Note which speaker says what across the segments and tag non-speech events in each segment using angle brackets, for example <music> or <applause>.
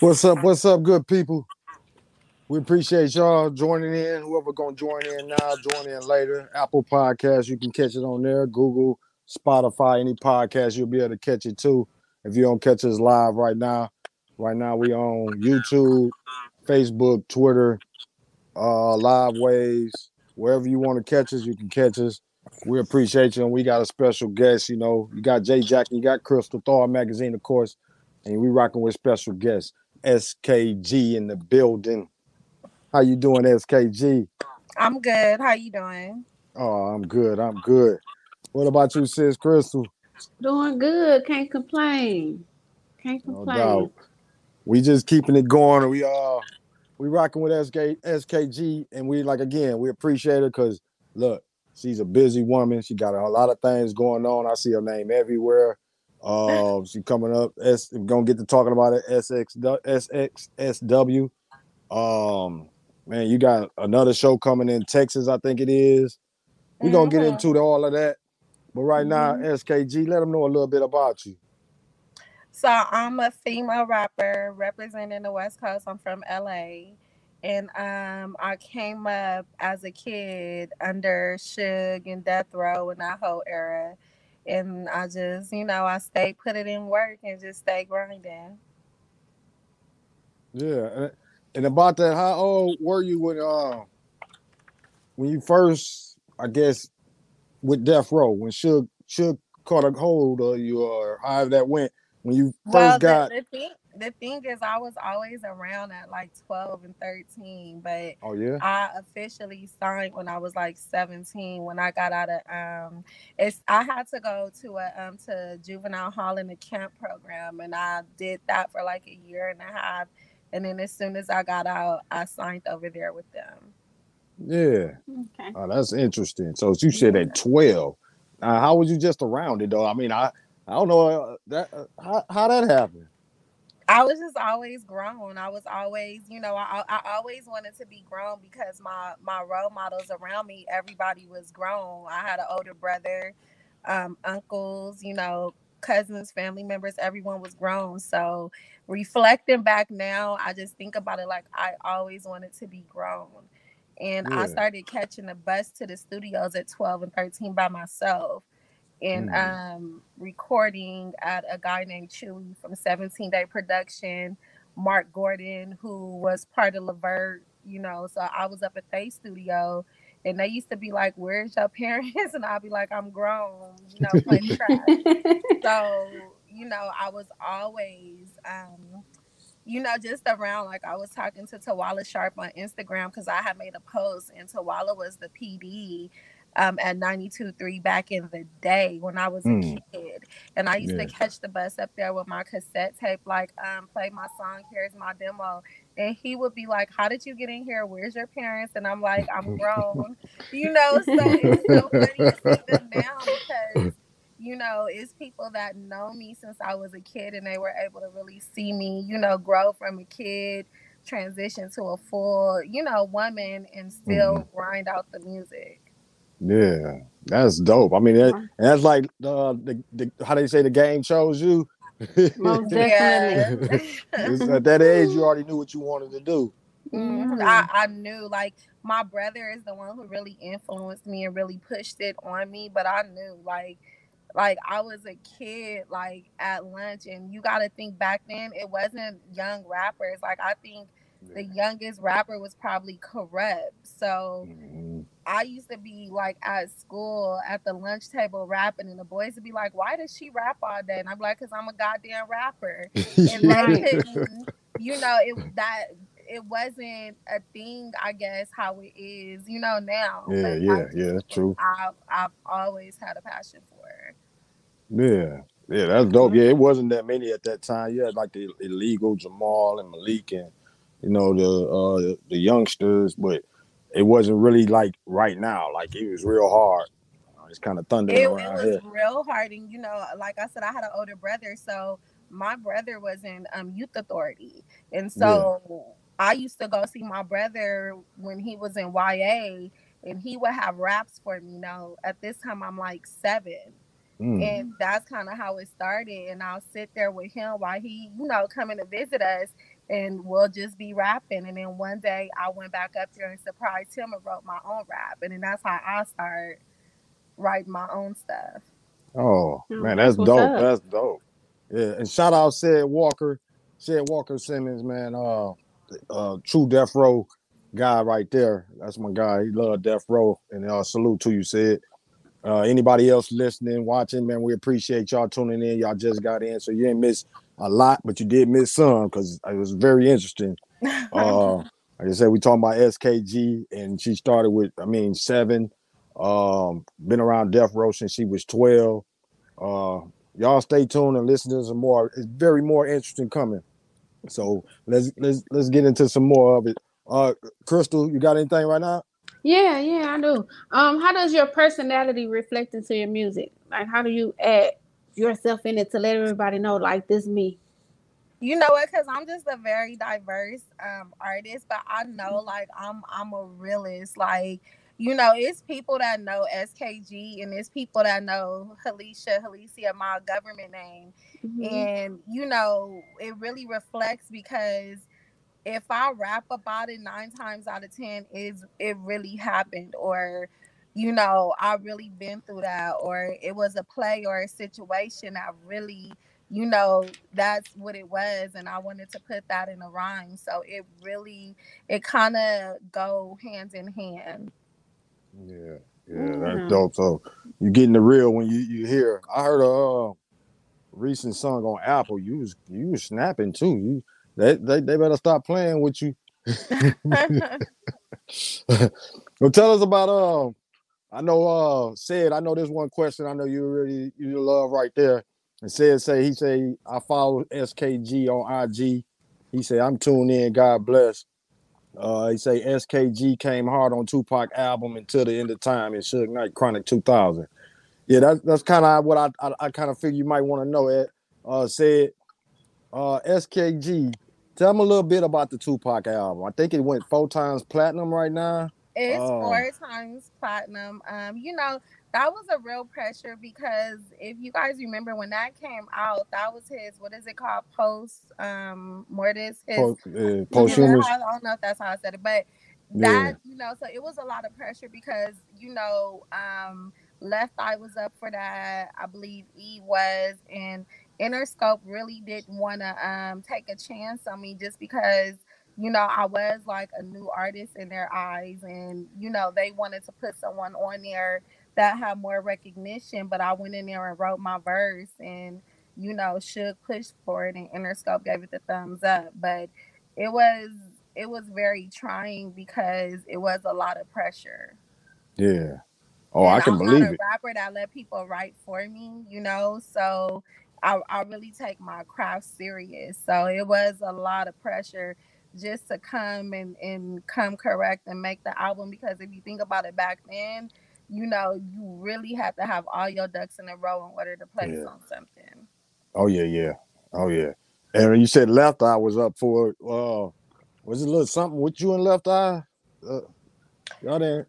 Speaker 1: What's up? What's up, good people? We appreciate y'all joining in. Whoever gonna join in now, join in later. Apple Podcast, you can catch it on there. Google, Spotify, any podcast, you'll be able to catch it too. If you don't catch us live right now, right now we on YouTube, Facebook, Twitter, uh, live ways, wherever you want to catch us, you can catch us. We appreciate you, and we got a special guest. You know, you got Jay Jack, you got Crystal Thawed magazine, of course, and we rocking with special guests. SKG in the building. How you doing, SKG?
Speaker 2: I'm good. How you doing?
Speaker 1: Oh, I'm good. I'm good. What about you, sis Crystal?
Speaker 3: Doing good. Can't complain. Can't
Speaker 1: No
Speaker 3: complain.
Speaker 1: doubt. We just keeping it going. We uh we rocking with SK, SKG, and we like again, we appreciate her because look, she's a busy woman. She got a lot of things going on. I see her name everywhere. Uh, she coming up. S we're gonna get to talking about it. SX SXSW. Um, man, you got another show coming in Texas. I think it is. We're gonna get
Speaker 2: Mhm.
Speaker 1: into the- all of that. But right now,
Speaker 3: Mhm.
Speaker 1: SKG, let them know a little bit about you.
Speaker 2: So I'm a female rapper representing the West Coast. I'm from LA. And um I came up as a kid under Suge and Death Row and that whole era. And I just, you know, I stay put it in work and just stay grinding.
Speaker 1: Yeah, and, about that, how old were you when uh when you first, I guess, with Death Row when Suge Suge caught a hold of you or however that went when you first
Speaker 2: Well,
Speaker 1: got
Speaker 2: the, the thing the thing is I was always around at like 12 and 13, but
Speaker 1: oh yeah
Speaker 2: I officially signed when I was like 17 when I got out of um it's I had to go to a um to juvenile hall in the camp program and I did that for like a year and a half and then as soon as I got out I signed over there with them.
Speaker 1: yeah
Speaker 3: Okay.
Speaker 1: oh, that's interesting. So you said at twelve. Uh, how was you just around it though? I mean, I I don't know uh, that uh, how how that happened.
Speaker 2: I was just always grown. I was always, you know, I, I always wanted to be grown because my my role models around me, everybody was grown. I had an older brother, um, uncles, you know, cousins, family members, everyone was grown. So reflecting back now, I just think about it like I always wanted to be grown. And I started catching the bus to the studios at 12 and 13 by myself and
Speaker 1: Mm.
Speaker 2: um, recording at a guy named Chewy from 17 Day Production, Mark Gordon, who was part of Levert, you know. So I was up at they studio and they used to be like, Where's your <laughs> parents? And I'd be like, I'm grown, you know, playing <laughs> trash. so, you know, I was always um, you know, just around like I was talking to Tawala Sharp on Instagram because I had made a post and Tawala was the PD um, at 92.3 back in the day when I was
Speaker 1: Mm.
Speaker 2: a kid. And I used
Speaker 1: Yeah.
Speaker 2: to catch the bus up there with my cassette tape, like, um, play my song, here's my demo. And he would be like, How did you get in here? Where's your parents? And I'm like, I'm <laughs> grown. you know, so it's so funny to see them now because you know, it's people that know me since I was a kid and they were able to really see me, you know, grow from a kid, transition to a full, you know, woman and still grind out the music.
Speaker 1: Yeah, that's dope. I mean, that, and that's like uh, the, the how they say the game chose you.
Speaker 3: Most <laughs> definitely.
Speaker 1: At that age, you <laughs> already knew what you wanted to do.
Speaker 2: Mhm.
Speaker 3: Mhm.
Speaker 2: I, I knew like my brother is the one who really influenced me and really pushed it on me, but I knew like like I was a kid like at lunch and you gotta think back then it wasn't young rappers. Like I think the youngest rapper was probably Kurupt. So
Speaker 1: Mhm.
Speaker 2: I used to be like at school at the lunch table rapping, and the boys would be like, "Why does she rap all day?" And I'm like, "Cause I'm a goddamn rapper." And couldn't, <laughs> you know, it that it wasn't a thing. I guess how it is, you know, now.
Speaker 1: Yeah,
Speaker 2: But
Speaker 1: yeah, yeah, that's true.
Speaker 2: I've I've always had a passion for it.
Speaker 1: Yeah, yeah, that's dope. Yeah, it wasn't that many at that time. You had like the illegal Jamal and Malik and you know the uh the youngsters, but it wasn't really like right now. Like it was real hard. Uh, It's kind of thundering
Speaker 2: It, it was
Speaker 1: here.
Speaker 2: real hard, and you know, like I said, I had an older brother, so my brother was in um, youth authority, and so I used to go see my brother when he was in YA, and he would have raps for me. You know, at this time, I'm like seven,
Speaker 1: Mm.
Speaker 2: and that's kind of how it started. And I'll sit there with him while he, you know, coming to visit us. And we'll just be rapping. And then one day I went back up there and surprised him and wrote my own rap. And then that's how I started writing my own stuff.
Speaker 1: Oh man,
Speaker 3: that's
Speaker 1: that's
Speaker 3: what's
Speaker 1: dope.
Speaker 3: up.
Speaker 1: That's dope. Yeah, and shout out said Walker, said Walker Simmons, man. Uh, uh, true death row guy right there. That's my guy. He love death row, and uh, salute to you, said. Uh, anybody else listening, watching, man, we appreciate y'all tuning in. Y'all just got in, so you didn't miss a lot, but you did miss some because it was very interesting. Uh, <laughs> like I said, we talking about SKG, and she started with, I mean, seven. Um, been around death row since she was twelve. Uh, y'all stay tuned and listen to some more. It's very more interesting coming. So let's let's let's get into some more of it. Uh, Crystal, you got anything right now?
Speaker 3: Yeah, yeah, I do. Um, how does your personality reflect into your music? Like, how do you add yourself in it to let everybody know, like, this me?
Speaker 2: You know what? Because I'm just a very diverse um artist, but I know like I'm I'm a realist. Like, you know, it's people that know SKG and it's people that know Halisha, Halicia, my government name.
Speaker 3: Mhm.
Speaker 2: And you know, it really reflects because if I rap about it nine times out of ten, is it really happened or you know, I really been through that, or it was a play or a situation I really, you know, that's what it was, and I wanted to put that in a rhyme. So it really, it kind of go hand in hand.
Speaker 1: Yeah, yeah,
Speaker 3: Mhm.
Speaker 1: that's dope. So you getting the real when you you hear. I heard a uh, recent song on Apple. You was you was snapping too. You they they, they better stop playing with you. <laughs> <laughs> well, tell us about uh. I know uh said I know there's one question. I know you really you love right there. And said say he say I follow SKG on IG. He said I'm tuned in. God bless. Uh, he say SKG came hard on Tupac album until the end of time and Suge Knight Chronic 2000. Yeah, that's that's kind of what I I, I kind of figure you might want to know. Ed. Uh, said uh SKG. Tell me a little bit about the Tupac album. I think it went four times platinum right now.
Speaker 2: It's
Speaker 1: Oh.
Speaker 2: four times platinum. Um, you know, that was a real pressure because if you guys remember when that came out, that was his what is it called? Post um mortis his
Speaker 1: Post, uh, posthumous.
Speaker 2: I don't know if that's how I said it, but
Speaker 1: Yeah.
Speaker 2: that you know, so it was a lot of pressure because you know, um, Left Eye was up for that. I believe E was, and Interscope really didn't want to um take a chance on me just because you know I was like a new artist in their eyes, and you know they wanted to put someone on there that had more recognition. But I went in there and wrote my verse, and you know, Suge push for it, and Interscope gave it the thumbs up. But it was it was very trying because it was a lot of pressure.
Speaker 1: Yeah. Oh, I can
Speaker 2: I'm
Speaker 1: believe
Speaker 2: not a
Speaker 1: it.
Speaker 2: rapper that let people write for me, you know. So I, I really take my craft serious. So it was a lot of pressure just to come and, and come correct and make the album because if you think about it back then, you know, you really have to have all your ducks in a row in order to place
Speaker 1: Yeah.
Speaker 2: on something.
Speaker 1: Oh yeah, yeah. Oh yeah. And you said left eye was up for. Uh, was it a little something with you and left eye? Uh, y'all didn't.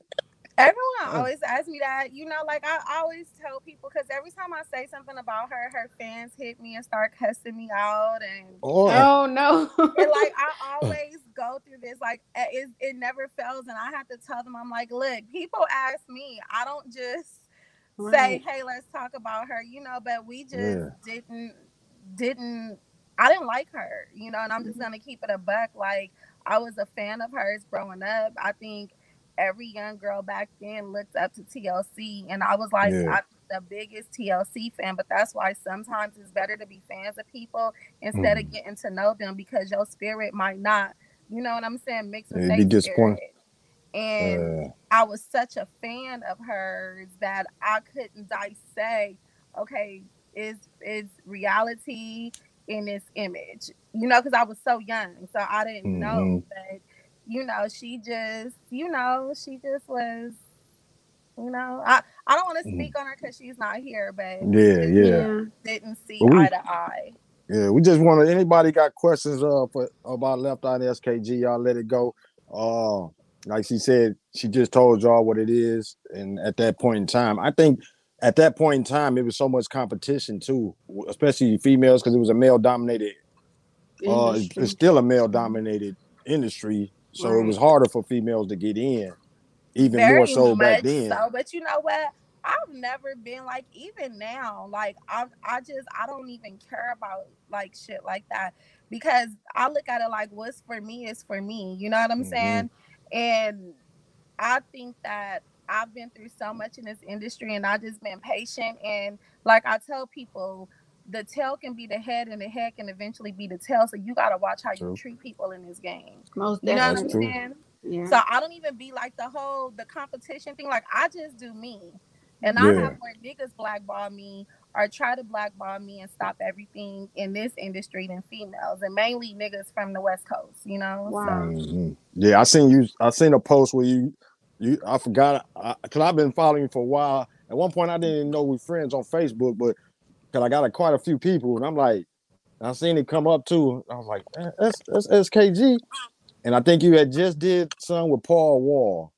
Speaker 2: Everyone
Speaker 1: Oh.
Speaker 2: always asks me that. You know, like I always tell people because every time I say something about her, her fans hit me and start cussing me out, and,
Speaker 1: Oh,
Speaker 3: Oh no.
Speaker 2: and like I <laughs> always go through this. Like eh, it, it never fails, and I have to tell them, I'm like, look, people ask me. I don't just say, hey, let's talk about her. You know, but we just
Speaker 1: Yeah.
Speaker 2: didn't didn't. I didn't like her. You know, and I'm just
Speaker 3: Mhm.
Speaker 2: gonna keep it a buck. Like I was a fan of hers growing up. I think every young girl back then looked up to TLC, and I was like,
Speaker 1: Yeah.
Speaker 2: I'm the biggest TLC fan. But that's why sometimes it's better to be fans of people instead
Speaker 1: Mm.
Speaker 2: of getting to know them because your spirit might not, you know what I'm saying, mix with
Speaker 1: Yeah,
Speaker 2: their
Speaker 1: disappointed.
Speaker 2: spirit. And
Speaker 1: uh,
Speaker 2: I was such a fan of hers that I couldn't dissect. Okay, is is reality in this image? You know, because I was so young, so I didn't know.
Speaker 1: Mhm.
Speaker 2: But you know, she just, you know, she just was. You know, I I don't want to
Speaker 1: Mhm.
Speaker 2: speak on her because she's not here, but
Speaker 1: yeah, yeah,
Speaker 3: Yeah.
Speaker 2: didn't see
Speaker 1: we-
Speaker 2: eye to eye.
Speaker 1: yeah. We just want to. Anybody got questions uh for about left eye and SKG? Y'all let it go. Uh, like she said, she just told y'all what it is, and at that point in time, I think at that point in time, it was so much competition too, especially females, because it was a male dominated uh, it's, it's still a male dominated industry, so it was harder for females to get in, even
Speaker 2: Very
Speaker 1: more so back then.
Speaker 2: So, but you know what? I've never been like even now. Like I, I just I don't even care about like shit like that because I look at it like what's for me is for me. You know what I'm
Speaker 1: Mhm.
Speaker 2: saying? And I think that I've been through so much in this industry, and I just been patient. And like I tell people, the tail can be the head, and the head can eventually be the tail. So you gotta watch how
Speaker 1: True.
Speaker 2: you treat people in this game.
Speaker 3: Most
Speaker 2: You know what I'm
Speaker 1: true.
Speaker 2: saying?
Speaker 3: Yeah.
Speaker 2: So I don't even be like the whole the competition thing. Like I just do me. And I have more niggas blackball me or try to blackball me and stop everything in this industry than females, and mainly niggas from the West Coast. You know.
Speaker 3: Wow.
Speaker 1: Mhm. Yeah, I seen you. I seen a post where you, you. I forgot because I've been following you for a while. At one point, I didn't even know we friends on Facebook, but because I got a, quite a few people, and I'm like, I seen it come up too. I was like, eh, that's that's SKG, and I think you had just did some with Paul Wall.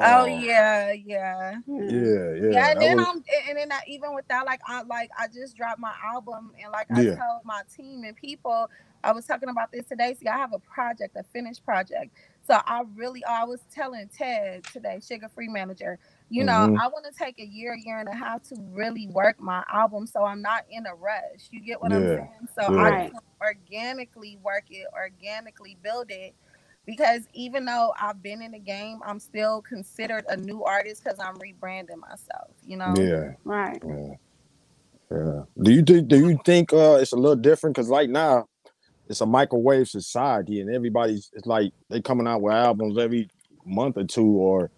Speaker 2: Oh
Speaker 1: Uh,
Speaker 2: yeah, yeah.
Speaker 1: yeah, yeah.
Speaker 2: Yeah, and then
Speaker 1: was-
Speaker 2: I'm and then I, even with that, like I like I just dropped my album and like
Speaker 1: Yeah.
Speaker 2: I told my team and people, I was talking about this today. See, I have a project, a finished project. So I really I was telling Ted today, Suga Free Manager, you know,
Speaker 1: Mhm.
Speaker 2: I want to take a year, year and a half to really work my album so I'm not in a rush. You get what I'm saying? So
Speaker 1: Yeah.
Speaker 2: I can organically work it, organically build it. Because even though I've been in the game, I'm still considered a new artist because I'm rebranding myself. You know.
Speaker 1: yeah.
Speaker 3: Right.
Speaker 1: Yeah. Yeah. Do you think do you think uh it's a little different? Cause right now it's a microwave society and everybody's it's like they coming out with albums every month or two or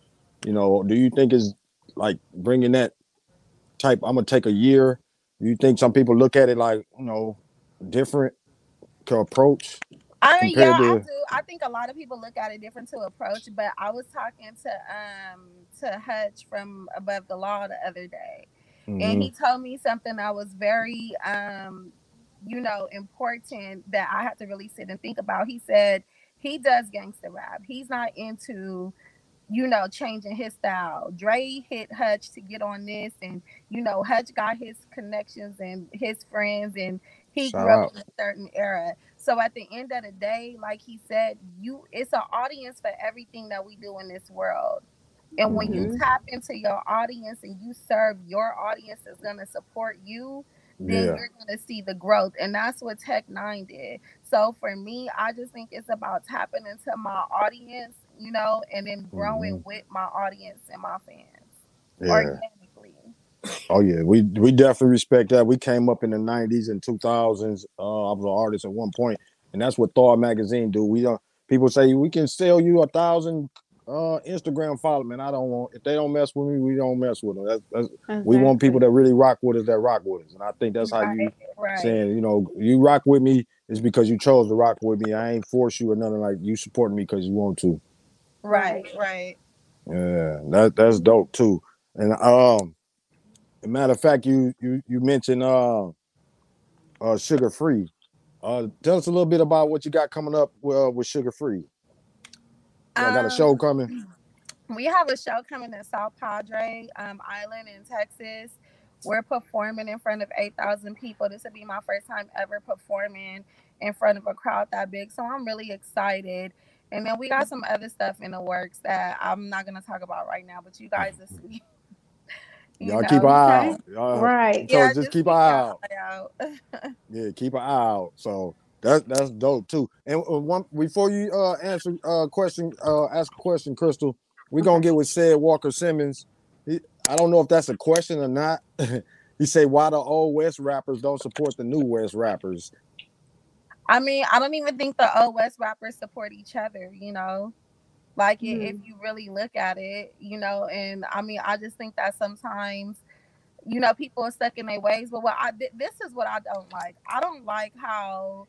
Speaker 1: you know, do you think is like bringing that type I'm gonna take a year? Do you think some people look at it like, you know, different to approach?
Speaker 2: I mean, yeah,
Speaker 1: compared
Speaker 2: I do. I think a lot of people look at it different to approach, but I was talking to um to Hutch from Above the Law the other day, and
Speaker 1: Mhm.
Speaker 2: he told me something that was very um you know important that I had to really sit and think about. He said he does gangster rap. He's not into you know changing his style. Dre hit Hutch to get on this, and you know Hutch got his connections and his friends, and he
Speaker 1: Shout
Speaker 2: grew up
Speaker 1: out.
Speaker 2: in a certain era. So at the end of the day, like he said, you it's an audience for everything that we do in this world. And when you
Speaker 3: Mhm.
Speaker 2: tap into your audience and you serve your audience that's gonna support you, then
Speaker 1: Yeah.
Speaker 2: you're gonna see the growth. And that's what Tech N9ne did. So for me, I just think it's about tapping into my audience, you know, and then growing with my audience and my fans
Speaker 1: Yeah.
Speaker 2: organically.
Speaker 1: Oh yeah, we we definitely respect that. We came up in the '90s and 2000s. Uh, I was an artist at one point, and that's what Thawed magazine do. We don't. People say we can sell you a thousand uh, Instagram followers, man. I don't want. If they don't mess with me, we don't mess with them. That's, that's, we want people that really rock with us. That rock with us, and I think that's how you
Speaker 2: right, right.
Speaker 1: saying. You know, you rock with me is because you chose to rock with me. I ain't force you or nothing like you supporting me because you want to.
Speaker 2: Right, right.
Speaker 1: Yeah, that that's dope too. And um, matter of fact, you you you mentioned uh, uh Suga Free. Uh, tell us a little bit about what you got coming up uh, with Suga Free. I got a
Speaker 2: Um,
Speaker 1: show coming. <clears throat>
Speaker 2: we have a show coming in South Padre um, Island in Texas. We're performing in front of 8,000 people. This will be my first time ever performing in front of a crowd that big. So I'm really excited. And then we got some other stuff in the works that I'm not going to talk about right now, but you guys will see. <laughs> You
Speaker 1: Y'all
Speaker 2: know,
Speaker 1: keep an eye
Speaker 3: okay.
Speaker 1: out. Y'all,
Speaker 3: Right.
Speaker 1: So just keep an eye out.
Speaker 2: out. <laughs>
Speaker 1: Yeah, keep an eye out. So that's that's dope too. And uh, one before you uh answer uh question uh ask a question, Crystal, we're gonna get with said Walker Simmons. He, I don't know if that's a question or not. <laughs> he say why the old West rappers don't support the new West rappers.
Speaker 2: I mean, I don't even think the old West rappers support each other, you know? Like i- if mm-hmm. you really look at it, you know, and I mean, I just think that sometimes, you know, people are stuck in their ways. But what I thi- this is what I don't like. I don't like how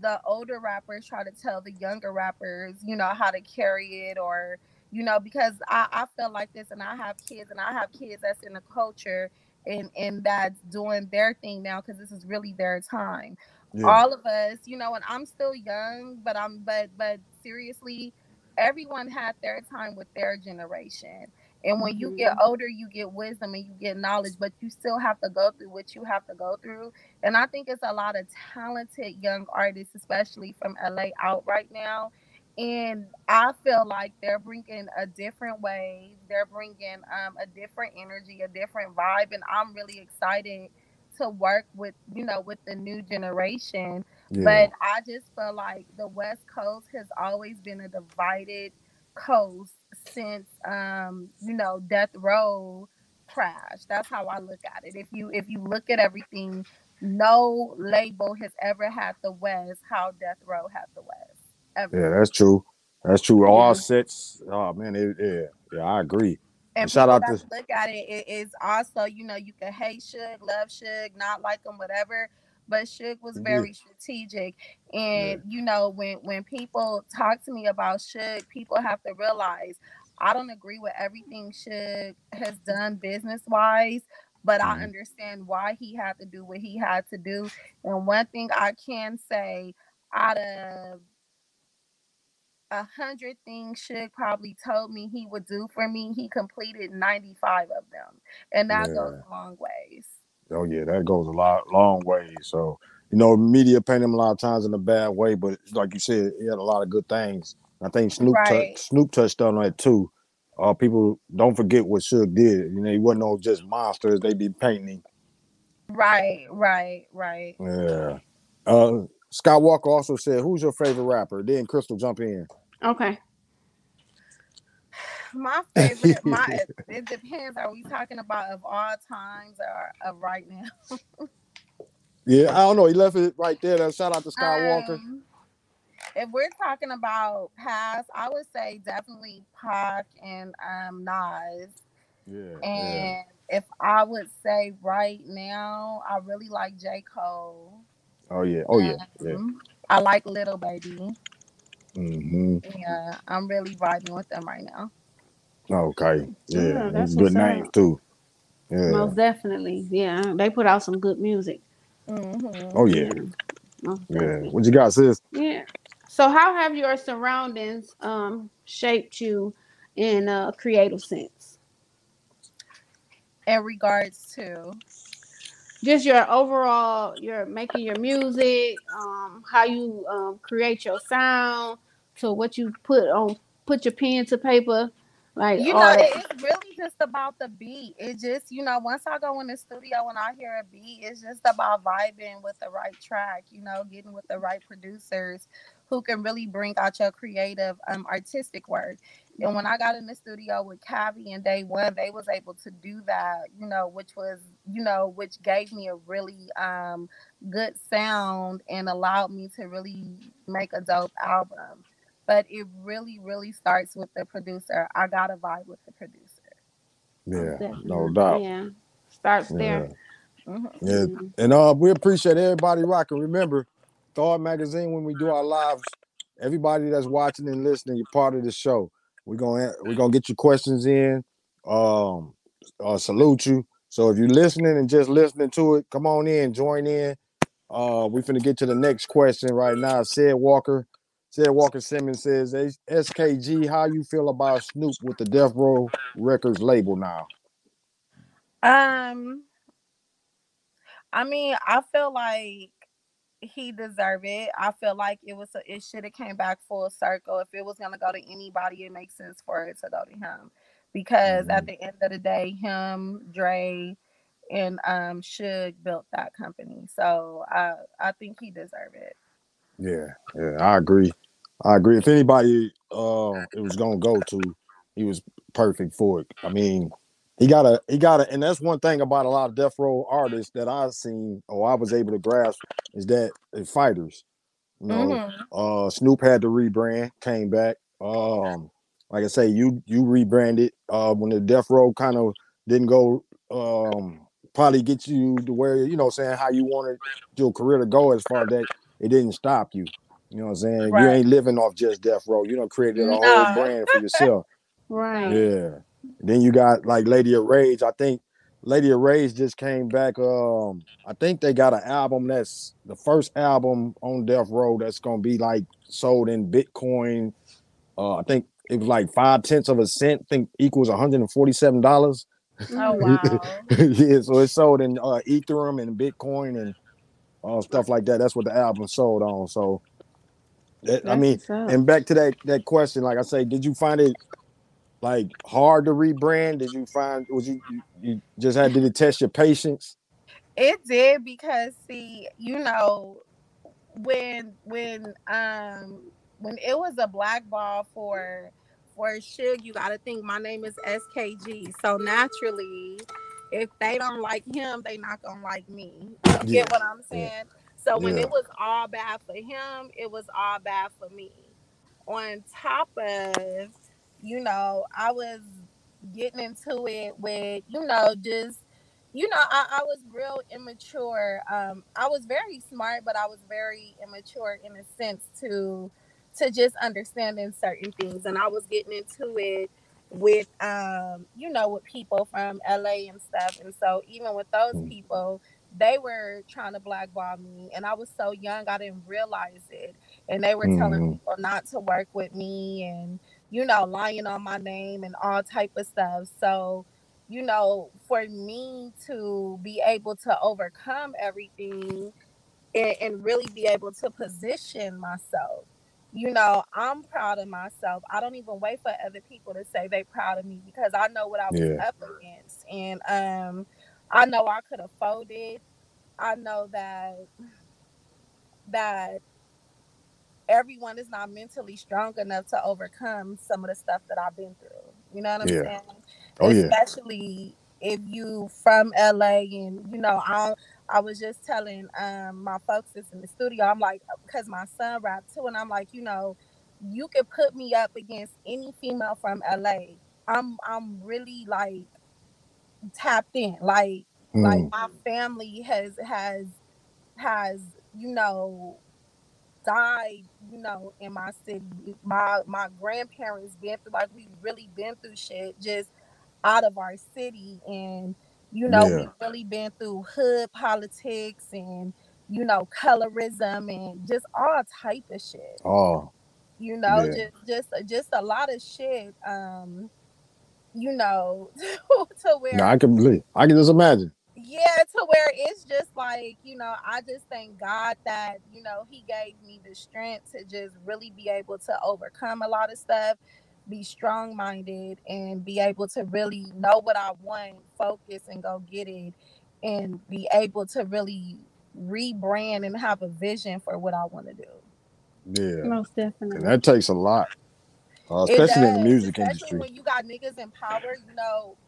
Speaker 2: the older rappers try to tell the younger rappers, you know, how to carry it or, you know, because I, I feel like this and I have kids and I have kids that's in the culture and, and that's doing their thing now because this is really their time
Speaker 1: Yeah.
Speaker 2: all of us you know and i'm still young but i'm but but seriously everyone had their time with their generation And when you get older, you get wisdom and you get knowledge, but you still have to go through what you have to go through. And I think it's a lot of talented young artists, especially from LA, out right now. And I feel like they're bringing a different wave. They're bringing um, a different energy, a different vibe, and I'm really excited to work with you know with the new generation.
Speaker 1: Yeah.
Speaker 2: But I just feel like the West Coast has always been a divided coast since um, you know Death Row crash. That's how I look at it. If you if you look at everything, no label has ever had the West how Death Row had the West. Ever.
Speaker 1: Yeah, that's true. That's true. All sets. Oh man, it, yeah, yeah, I agree.
Speaker 2: And
Speaker 1: Shout out to-
Speaker 2: look at it, it is also, you know, you can hate Suge, love Suge, not like him, whatever. But Suge was
Speaker 1: Yeah.
Speaker 2: very strategic. And you know, when when people talk to me about Suge, people have to realize I don't agree with everything Suge has done business wise, but I
Speaker 1: Mhm.
Speaker 2: understand why he had to do what he had to do. And one thing I can say out of a hundred things Suge probably told me he would do for me, he completed 95 of them. And that goes a long ways.
Speaker 1: Oh yeah, that goes a lot, long ways. So you know, media paint him a lot of times in a bad way, but like you said, he had a lot of good things. I think Snoop
Speaker 2: Right.
Speaker 1: Snoop touched on that too. Uh, people don't forget what Suge did. You know, he wasn't all just monsters. They be painting.
Speaker 2: Right, right, right.
Speaker 1: Yeah. Uh, Scott Walker also said, "Who's your favorite rapper?" Then Crystal jump in.
Speaker 3: Okay. <sighs>
Speaker 2: My favorite, my <laughs> it depends. Are we talking about of all times or of right now?
Speaker 1: Yeah, I don't know. He left it right there. That shout out to Scott Walker.
Speaker 2: Um, if we're talking about past, I would say definitely Pac and um Nas.
Speaker 1: Yeah, yeah.
Speaker 2: And if I would say right now, I really like J. Cole.
Speaker 1: Oh yeah. Oh yeah. Yeah.
Speaker 2: Um, I like Lil Baby.
Speaker 1: Mm-hmm.
Speaker 2: Yeah, I'm really vibing with them right now.
Speaker 1: Okay.
Speaker 3: Yeah,
Speaker 1: Yeah.
Speaker 3: that's
Speaker 1: That's good
Speaker 3: what's up.
Speaker 1: too. Yeah.
Speaker 3: Most definitely. Yeah. They put out some good music.
Speaker 2: Mhm.
Speaker 1: Oh yeah.
Speaker 3: Most
Speaker 1: Yeah.
Speaker 3: definitely.
Speaker 1: What you got, sis?
Speaker 3: Yeah. So how have your surroundings um shaped you in a creative sense?
Speaker 2: In regards to,
Speaker 3: Just your overall, your making your music, um, how you um create your sound, to what you put on, put your pen to paper, like
Speaker 2: you know,
Speaker 3: that.
Speaker 2: it's really just about the beat. It just, you know, once I go in the studio and I hear a beat, it's just about vibing with the right track, you know, getting with the right producers who can really bring out your creative, um, artistic work. And when I got in the studio with Cavi and Day One, they was able to do that, you know, which was, you know, which gave me a really um good sound and allowed me to really make a dope album. But it really, really starts with the producer. I gotta vibe with the producer.
Speaker 1: Yeah.
Speaker 3: Definitely.
Speaker 1: No doubt.
Speaker 3: Yeah. Starts
Speaker 1: Yeah.
Speaker 3: there.
Speaker 2: Mhm.
Speaker 1: Yeah.
Speaker 3: Mhm.
Speaker 1: And uh, we appreciate everybody rocking. Remember, Thawed Magazine when we do our lives. Everybody that's watching and listening, you're part of the show. We're gonna we're gonna get your questions in. Um, uh, salute you. So if you're listening and just listening to it, come on in, join in. Uh, we finna get to the next question right now. Said Walker, said Walker Simmons says, SKG, how you feel about Snoop with the Death Row Records label now?
Speaker 2: Um, I mean, I feel like he deserved it. I feel like it was a, it should have came back full circle. If it was gonna go to anybody, it makes sense for it to go to him, because at the end of the day, him, Dre, and um Suge built that company. So I I think he deserved it.
Speaker 1: Yeah, yeah, I agree. I agree. If anybody uh it was gonna go to, he was perfect for it. I mean, he got a he got a and that's one thing about a lot of death row artists that I've seen or I was able to grasp is that fighters. You know,
Speaker 2: Mhm.
Speaker 1: uh Snoop had to rebrand, came back. Um, like I say, you you rebranded uh when the death row kind of didn't go um probably get you to where you know saying how you wanted your career to go as far as that it didn't stop you. You know what I'm saying? You ain't living off just death row. You know, created a whole brand for yourself. <laughs>
Speaker 3: Right.
Speaker 1: Yeah. Then you got like Lady of Rage. I think Lady of Rage just came back. Um, I think they got an album that's the first album on Death Row that's gonna be like sold in Bitcoin. Uh, I think it was like five tenths of a cent, I think equals one hundred and forty seven dollars.
Speaker 2: Oh <laughs> wow.
Speaker 1: yeah, so it's sold in uh, Ethereum and Bitcoin and uh, stuff like that. That's what the album sold on. So, that, I mean, and back to that that question, like I say, did you find it like hard to rebrand? Did you find was you you, you just had did it test your patience?
Speaker 2: It did because see, you know, when when um when it was a black ball for for Suge, you gotta think my name is SKG. So naturally, if they don't like him, they not gonna like me. You
Speaker 1: Yeah.
Speaker 2: get what I'm saying? So when
Speaker 1: Yeah.
Speaker 2: it was all bad for him, it was all bad for me. On top of, you know, I was getting into it with, you know, just you know, I, I was real immature. Um, I was very smart, but I was very immature in a sense to to just understanding certain things. And I was getting into it with um, you know, with people from LA and stuff. And so even with those
Speaker 1: Mm.
Speaker 2: people, they were trying to blackball me. And I was so young I didn't realize it. And they were telling
Speaker 1: Mhm.
Speaker 2: people not to work with me and, you know, lying on my name and all type of stuff. So you know, for me to be able to overcome everything and, and really be able to position myself, you know, I'm proud of myself. I don't even wait for other people to say they proud of me because I know what I was
Speaker 1: Yeah.
Speaker 2: up against. And um I know I could have folded. I know that that everyone is not mentally strong enough to overcome some of the stuff that I've been through. You know what I'm
Speaker 1: Yeah.
Speaker 2: saying?
Speaker 1: Oh yeah,
Speaker 2: especially if you from LA and you know I I was just telling um my folks that's in the studio I'm like because my son rap too and I'm like you know you could put me up against any female from LA I'm I'm really like tapped in like like
Speaker 1: Mm,
Speaker 2: my family has has has you know died you know in my city my my grandparents been through like we really been through shit just out of our city and you know
Speaker 1: Yeah.
Speaker 2: we've really been through hood politics and you know colorism and just all type of shit
Speaker 1: oh
Speaker 2: you know
Speaker 1: Yeah.
Speaker 2: just just just a lot of shit um you know <laughs> to where
Speaker 1: no, I can believe. I can just imagine.
Speaker 2: Yeah to where it's just like you know i just thank god that you know he gave me the strength to just really be able to overcome a lot of stuff be strong minded and be able to really know what i want focus and go get it and be able to really rebrand and have a vision for what i want to do.
Speaker 1: Yeah,
Speaker 3: Most definitely.
Speaker 1: and that takes a lot, uh,
Speaker 2: It
Speaker 1: especially in the
Speaker 2: does,
Speaker 1: music
Speaker 2: especially
Speaker 1: industry.
Speaker 2: when you got niggas in power, you know,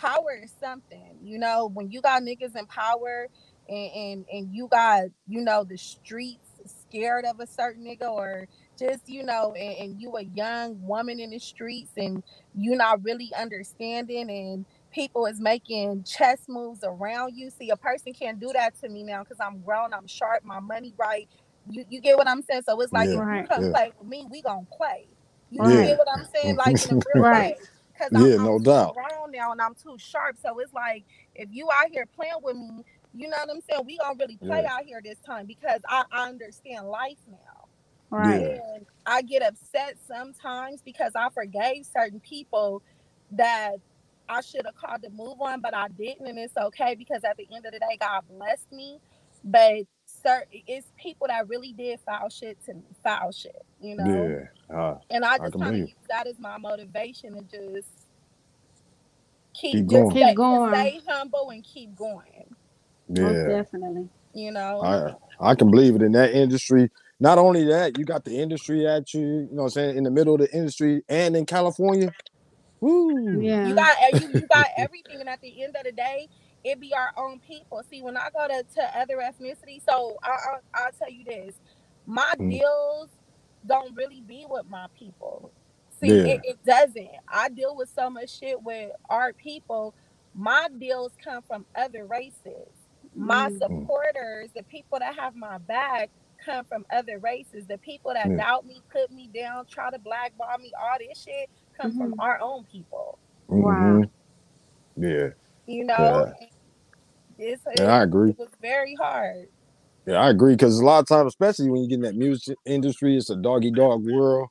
Speaker 2: power is something. You know, when you got niggas in power and and, and you got, you know, the streets scared of a certain nigga or just, you know, and, and you a young woman in the streets and you not really understanding and people is making chess moves around you. See, a person can't do that to me now because I'm grown, I'm sharp, my money right. You you get what I'm saying? So it's like
Speaker 1: Yeah,
Speaker 2: if you come
Speaker 1: yeah.
Speaker 2: play with me, we gonna play. You
Speaker 3: Right.
Speaker 2: get what I'm saying? Like in a <laughs> real
Speaker 3: Right.
Speaker 2: Way. Cause
Speaker 1: Yeah,
Speaker 2: I'm,
Speaker 1: no
Speaker 2: I'm
Speaker 1: doubt.
Speaker 2: grown now and I'm too sharp. So it's like if you out here playing with me, you know what I'm saying? We gonna really play
Speaker 1: Yeah.
Speaker 2: out here this time because I, I understand life now.
Speaker 3: Right.
Speaker 1: Yeah.
Speaker 2: And I get upset sometimes because I forgave certain people that I should have called to move on, but I didn't, and it's okay because at the end of the day, God blessed me. But sir, it's people that really did foul shit to me, foul shit, you know.
Speaker 1: Yeah, uh,
Speaker 2: And I
Speaker 1: I
Speaker 2: just
Speaker 1: can
Speaker 2: kind of
Speaker 1: believe.
Speaker 2: use that as my motivation to just keep,
Speaker 1: Keep going.
Speaker 2: stay,
Speaker 3: Keep
Speaker 2: to
Speaker 3: going.
Speaker 2: stay humble and keep going.
Speaker 3: Most
Speaker 1: yeah.
Speaker 3: definitely.
Speaker 2: You know.
Speaker 1: I I can believe it in that industry. Not only that, you got the industry at you, you know what I'm saying, in the middle of the industry and in California. Woo.
Speaker 3: Yeah.
Speaker 2: You got you, you got <laughs> everything, and at the end of the day, it be our own people. See, when I go to, to other ethnicities, so I, I I'll tell you this, my
Speaker 1: Mm.
Speaker 2: deals don't really be with my people. See,
Speaker 1: Yeah.
Speaker 2: it, it doesn't. I deal with so much shit with our people. My deals come from other races. My
Speaker 3: Mm.
Speaker 2: supporters, the people that have my back, come from other races. The people that
Speaker 1: Yeah.
Speaker 2: doubt me, put me down, try to blackball me, all this shit come from
Speaker 3: Mhm.
Speaker 2: our own people.
Speaker 3: Wow.
Speaker 1: Mhm. Yeah.
Speaker 2: You know,
Speaker 1: Yeah.
Speaker 2: it's,
Speaker 1: Yeah, I agree.
Speaker 2: it was very hard.
Speaker 1: Yeah, I agree. Because a lot of times, especially when you get in that music industry, it's a doggy dog world.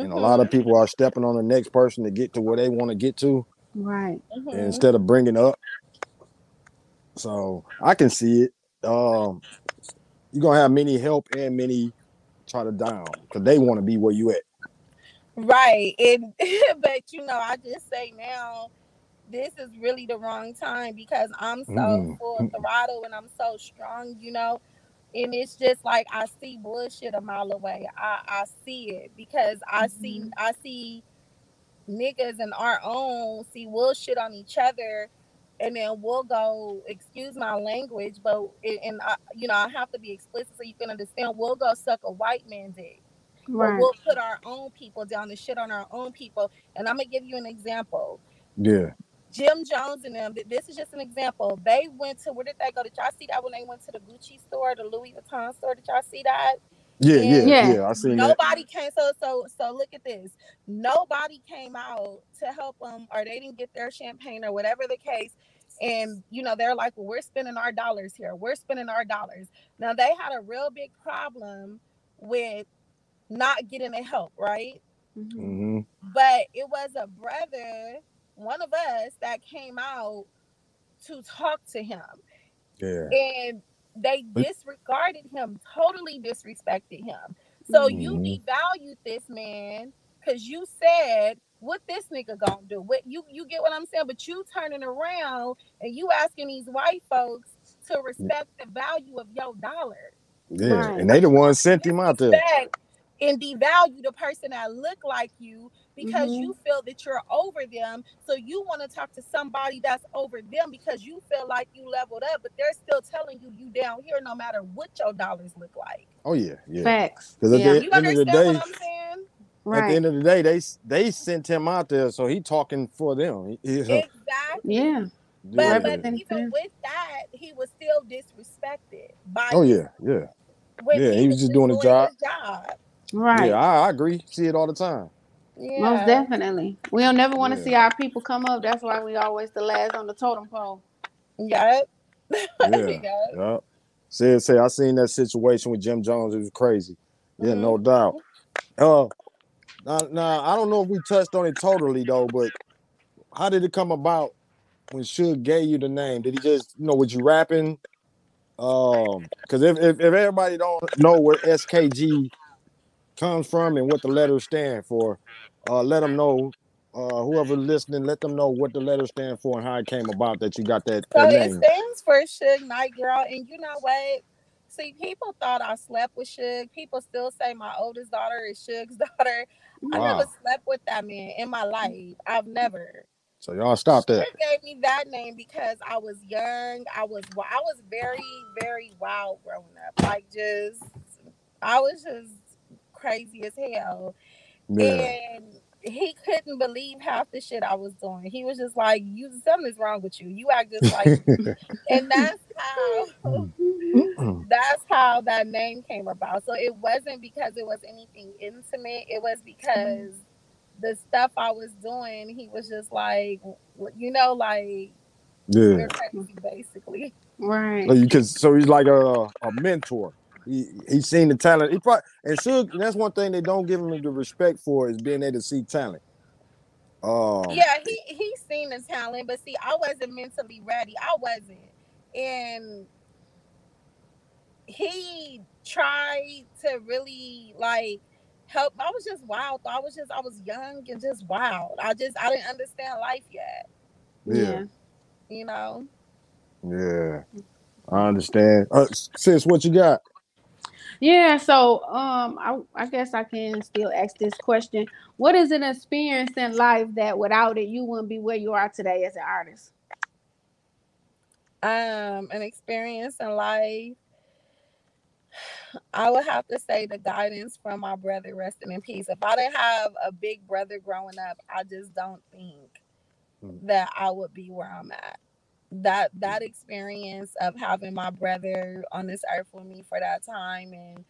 Speaker 1: and a lot of
Speaker 2: Mm-hmm.
Speaker 1: people are stepping on the next person to get to where they want to get to
Speaker 3: Right.
Speaker 2: Mhm.
Speaker 1: instead of bringing up. So I can see it. Um, you're gonna have many help and many try to down because they want to be where you at.
Speaker 2: Right. And <laughs> but you know, I just say now this is really the wrong time because I'm so
Speaker 1: Mm.
Speaker 2: full of throttle and I'm so strong, you know. And it's just like I see bullshit a mile away. I, I see it because I see
Speaker 3: Mhm.
Speaker 2: I see niggas in our own see bullshit on each other and then we'll go excuse my language but and, and I, you know i have to be explicit so you can understand we'll go suck a white man dick but
Speaker 3: Right.
Speaker 2: we'll put our own people down and shit on our own people. And I'm gonna give you an example.
Speaker 1: Yeah,
Speaker 2: Jim Jones and them. This is just an example. They went to where did they go? Did y'all see that when they went to the Gucci store, the Louis Vuitton store? Did y'all see that?
Speaker 1: yeah, yeah,
Speaker 3: Yeah.
Speaker 1: yeah. I seen that.
Speaker 2: Nobody came. So so so look at this. Nobody came out to help them, or they didn't get their champagne, or whatever the case. And you know they're like, well, we're spending our dollars here. We're spending our dollars. Now they had a real big problem with not getting the help, right?
Speaker 3: Mhm.
Speaker 1: hmm
Speaker 2: but it was a brother, one of us, that came out to talk to him.
Speaker 1: Yeah,
Speaker 2: And they disregarded him, totally disrespected him. So you
Speaker 1: Mhm.
Speaker 2: devalued this man because you said, what this nigga gonna do? What you you get what I'm saying? But you turning around and you asking these white folks to respect the value of your dollar.
Speaker 1: yeah.
Speaker 3: Right.
Speaker 1: And they the ones sent him out there.
Speaker 2: And devalue the person that look like you because
Speaker 3: Mhm.
Speaker 2: you feel that you're over them. So you want to talk to somebody that's over them because you feel like you leveled up, but they're still telling you you down here no matter what your dollars look like.
Speaker 1: Oh yeah, yeah.
Speaker 3: Facts.
Speaker 1: Because at
Speaker 3: Yeah.
Speaker 1: the
Speaker 2: You
Speaker 1: end of the
Speaker 2: understand
Speaker 1: day,
Speaker 2: what I'm saying?
Speaker 1: at the end of the day, they they sent him out there, so he talking for them. He- he-
Speaker 2: Exactly.
Speaker 3: yeah.
Speaker 2: But,
Speaker 1: yeah.
Speaker 2: but even with that, he was still disrespected by
Speaker 1: Oh yeah, yeah, Yeah, he was just doing his job.
Speaker 2: job.
Speaker 3: Right.
Speaker 1: yeah. I, I agree. See it all the time.
Speaker 2: Yeah.
Speaker 3: Most definitely. We don't never want to
Speaker 1: Yeah.
Speaker 3: see our people come up. That's why we always the last on the totem pole.
Speaker 2: Yep. <laughs>
Speaker 1: Yeah,
Speaker 2: Yep.
Speaker 1: yeah. Say say I seen that situation with Jim Jones. It was crazy. Yeah,
Speaker 2: Mm-hmm.
Speaker 1: no doubt. Uh, now, now I don't know if we touched on it totally though, but how did it come about when Suge gave you the name? Did he just, you know, was you rapping? Um, because if, if if everybody don't know where SKG comes from and what the letters stand for, uh, let them know. Uh, whoever listening, let them know what the letter stand for and how it came about that you got that,
Speaker 2: So
Speaker 1: that
Speaker 2: it
Speaker 1: name.
Speaker 2: stands for Suge Knight Girl, and you know what? See, people thought I slept with Suge. People still say my oldest daughter is Suge's <laughs> daughter. I never slept with that man in my life. I've never.
Speaker 1: So y'all stop that.
Speaker 2: Suge gave me that name because I was young. I was I was very very wild growing up. Like just I was just crazy as hell.
Speaker 1: Yeah.
Speaker 2: And he couldn't believe half the shit I was doing. He was just like, "You something's wrong with you. You act just like." and that's how <laughs> <laughs> that's how that name came about. So it wasn't because it was anything intimate. It was because the stuff I was doing, he was just like, you know, like
Speaker 1: yeah.
Speaker 2: crazy, basically.
Speaker 3: Right.
Speaker 1: So you can so he's like a, a mentor. He he's seen the talent. He probably and Suge, that's one thing they don't give him the respect for is being able to see talent. Um
Speaker 2: yeah, he he's seen the talent, but see, I wasn't mentally ready. I wasn't, and he tried to really like help. I was just wild. I was just I was young and just wild. I just I didn't understand life yet.
Speaker 1: yeah,
Speaker 2: You know.
Speaker 1: yeah. I understand. Uh, sis, what you got?
Speaker 3: Yeah, so um I, I guess I can still ask this question. What is an experience in life that without it you wouldn't be where you are today as an artist?
Speaker 2: um an experience in life <sighs> i would have to say the guidance from my brother resting in peace if i didn't have a big brother growing up i just don't think
Speaker 1: Mm.
Speaker 2: that i would be where i'm at that that experience of having my brother on this earth with me for that time and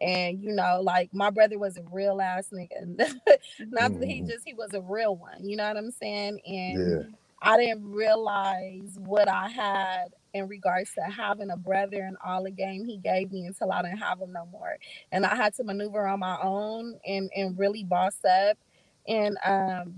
Speaker 2: and you know like my brother was a real ass nigga <laughs> not that he
Speaker 1: Mhm.
Speaker 2: just he was a real one you know what i'm saying and
Speaker 1: Yeah.
Speaker 2: I didn't realize what I had in regards to having a brother and all the game he gave me until I didn't have him no more. And I had to maneuver on my own and, and really boss up. And um,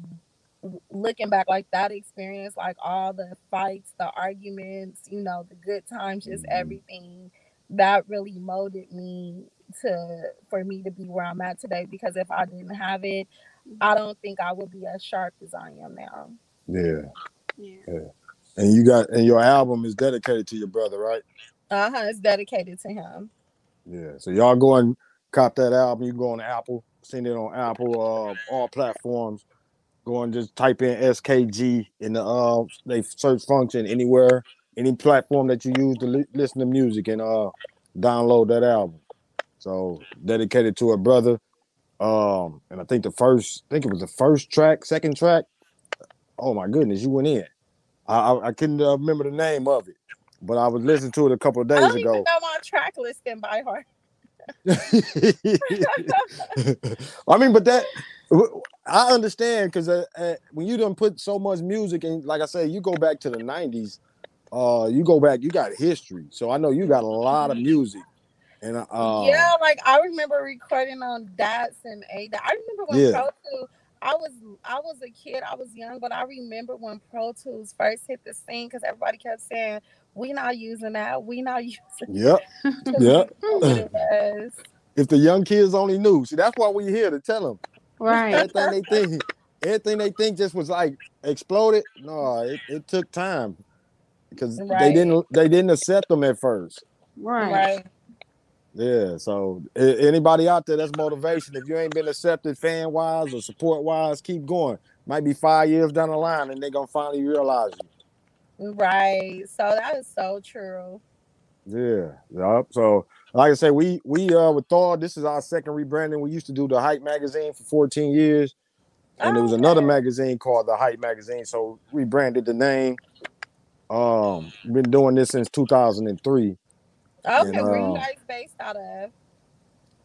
Speaker 2: looking back, like that experience, like all the fights, the arguments, you know, the good times, just
Speaker 1: Mhm.
Speaker 2: everything that really molded me to for me to be where I'm at today. Because if I didn't have it, I don't think I would be as sharp as I am now.
Speaker 1: Yeah.
Speaker 3: Yeah.
Speaker 1: And you got and your album is dedicated to your brother, right?
Speaker 2: Uh huh. It's dedicated to him.
Speaker 1: Yeah. So y'all go and cop that album. You go on Apple, send it on Apple, uh, all platforms. Go and just type in SKG in the uh they search function anywhere, any platform that you use to li- listen to music and uh download that album. So dedicated to a brother. Um, and I think the first, I think it was the first track, second track. Oh my goodness, you went in. I I, I couldn't uh, remember the name of it, but I was listening to it a couple of
Speaker 2: I
Speaker 1: days
Speaker 2: don't even
Speaker 1: ago.
Speaker 2: know my track listing by heart.
Speaker 1: I mean, but that I understand because uh, uh, when you don't put so much music and like I say, you go back to the '90s. Uh, you go back, you got history. So I know you got a lot of music, and uh,
Speaker 2: yeah, like I remember recording on DATS and ADAT. I remember when
Speaker 1: Yeah.
Speaker 2: Pro Tools. I was I was a kid. I was young, but I remember when Pro Tools first hit the scene because everybody kept saying, "We not using that. We not <laughs> using."
Speaker 1: Yep,
Speaker 2: that." <laughs>
Speaker 1: Yep. <laughs> If the young kids only knew, see, that's why we're here to tell them
Speaker 3: Right.
Speaker 1: everything they think, everything they think just was like exploded. No, it, it took time because they didn't they didn't accept them at first.
Speaker 3: Right.
Speaker 2: Right.
Speaker 1: Yeah, so anybody out there that's motivation. If you ain't been accepted fan wise or support wise, keep going. Might be five years down the line and they're gonna finally realize you.
Speaker 2: Right. So that is so true.
Speaker 1: Yeah, yep. So like I said, we we uh with Thawed, this is our second rebranding. We used to do the Hype magazine for 14 years, and there was another magazine called the Hype magazine. So we branded the name. Um, been doing this since 2003.
Speaker 2: Okay,
Speaker 1: And,
Speaker 2: where you
Speaker 1: uh,
Speaker 2: guys based out of?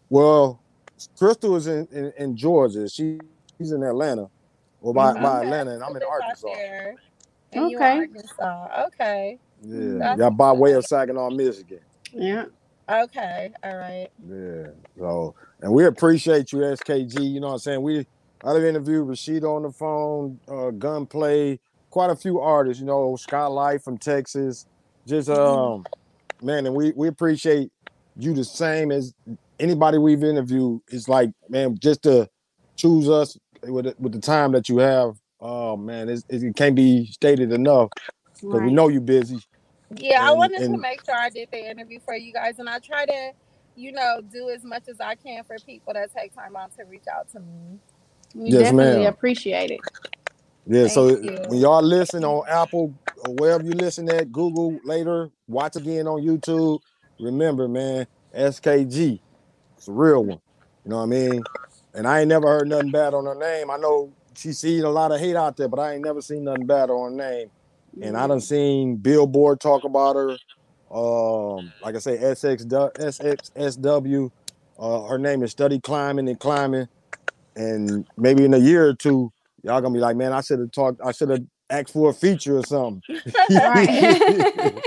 Speaker 1: Well, Crystal is in, in, in Georgia. She she's in Atlanta. Or by,
Speaker 3: Mhm.
Speaker 1: by Atlanta, and I'm in
Speaker 2: so it's out
Speaker 1: Arkansas.
Speaker 2: there. And you in
Speaker 3: Okay.
Speaker 2: Arkansas. Okay.
Speaker 1: Yeah,
Speaker 2: That's
Speaker 1: yeah, by way of Saginaw, Michigan.
Speaker 3: Yeah.
Speaker 2: Okay. All right.
Speaker 1: Yeah. So, and we appreciate you, SKG. You know what I'm saying? We I've interviewed Rashida on the phone, uh, Gunplay, quite a few artists. You know, Scott Skylight from Texas. Just um, man, and we we appreciate you the same as anybody we've interviewed. It's like man, just to choose us with the, with the time that you have. Oh man, it's, it can't be stated enough because we know you're busy.
Speaker 2: Yeah, I
Speaker 1: And-
Speaker 2: wanted to make sure I did the interview for you guys, and I try to, you know, do as much as I can for people that take time out to reach out to me.
Speaker 3: We
Speaker 1: Yes,
Speaker 3: definitely
Speaker 1: ma'am.
Speaker 3: appreciate it.
Speaker 1: Yeah, so
Speaker 2: you.
Speaker 1: when y'all listen on Apple or wherever you listen at, Google later, watch again on YouTube. Remember, man, SKG, it's a real one. You know what I mean? And I ain't never heard nothing bad on her name. I know she's seen a lot of hate out there, but I ain't never seen nothing bad on her name. And I done seen Billboard talk about her. Um, like I say, SX, SXSW. Uh, her name is Study Climbing and Climbing. And maybe in a year or two, y'all gonna be like, man, I should have talked, I should have asked for a feature or something. <laughs>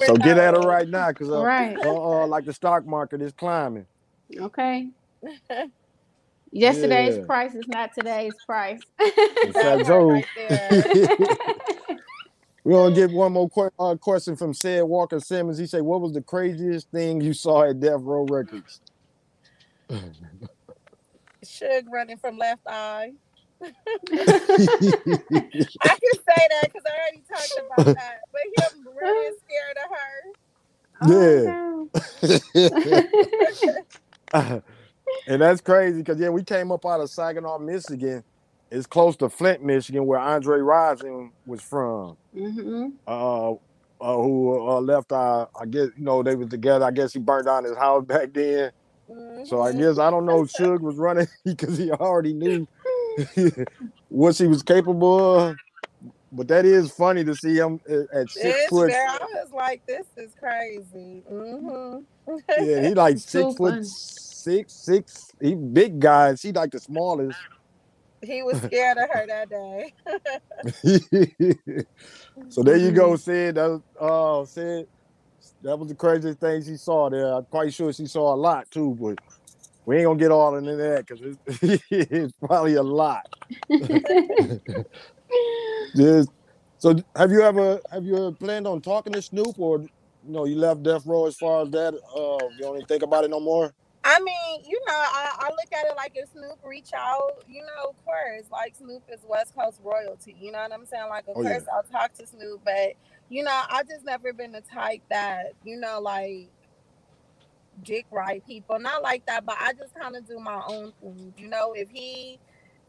Speaker 1: So get at her right now, because uh,
Speaker 3: right.
Speaker 1: uh, uh, like the stock market is climbing.
Speaker 3: Okay. <laughs> Yesterday's
Speaker 1: Yeah.
Speaker 3: price is not today's price. <laughs>
Speaker 1: Fat
Speaker 2: That part
Speaker 1: Joe.
Speaker 2: right there.
Speaker 1: We're gonna get one more que- uh, question from Sid Walker Simmons. He said, "What was the craziest thing you saw at Death Row Records?"
Speaker 2: Suge running from left eye. <laughs> I can <laughs> say that because I already talked about <laughs> that. But him running scared of her.
Speaker 3: Oh,
Speaker 1: and that's crazy because yeah, we came up out of Saginaw, Michigan. It's close to Flint, Michigan, where Andre Rison was from.
Speaker 3: hmm
Speaker 1: Uh, uh who uh, left? Uh, I guess you know they was together. I guess he burned down his house <laughs> back then. So I
Speaker 2: Mhm.
Speaker 1: guess I don't know. if <laughs> Suge was running <laughs> because he already knew what she was capable of. But that is funny to see him at- at six
Speaker 2: It's
Speaker 1: foot.
Speaker 2: there. I was like, this is crazy. hmm
Speaker 1: Yeah, he like
Speaker 3: So
Speaker 1: six foot
Speaker 3: funny.
Speaker 1: six, six. He big guy. She like the smallest.
Speaker 2: He was scared of her that day. <laughs>
Speaker 1: so there you go, <laughs> Sid. That was, uh, Sid. That was the craziest thing she saw there. I'm quite sure she saw a lot too, but we ain't gonna get all into that because it's, <laughs> it's probably a lot. Just so, have you ever have you ever planned on talking to Snoop, or you know you left Death Row as far as that? Uh, you don't even think about it no more.
Speaker 2: I mean, you know, I, I look at it like if Snoop reach out, you know, of course, like Snoop is West Coast royalty. You know what I'm saying? Like, of
Speaker 1: Oh,
Speaker 2: course,
Speaker 1: yeah.
Speaker 2: I'll talk to Snoop, but you know, I just never been the type that, you know, like dick right people. Not like that, but I just kind of do my own thing. You know, if he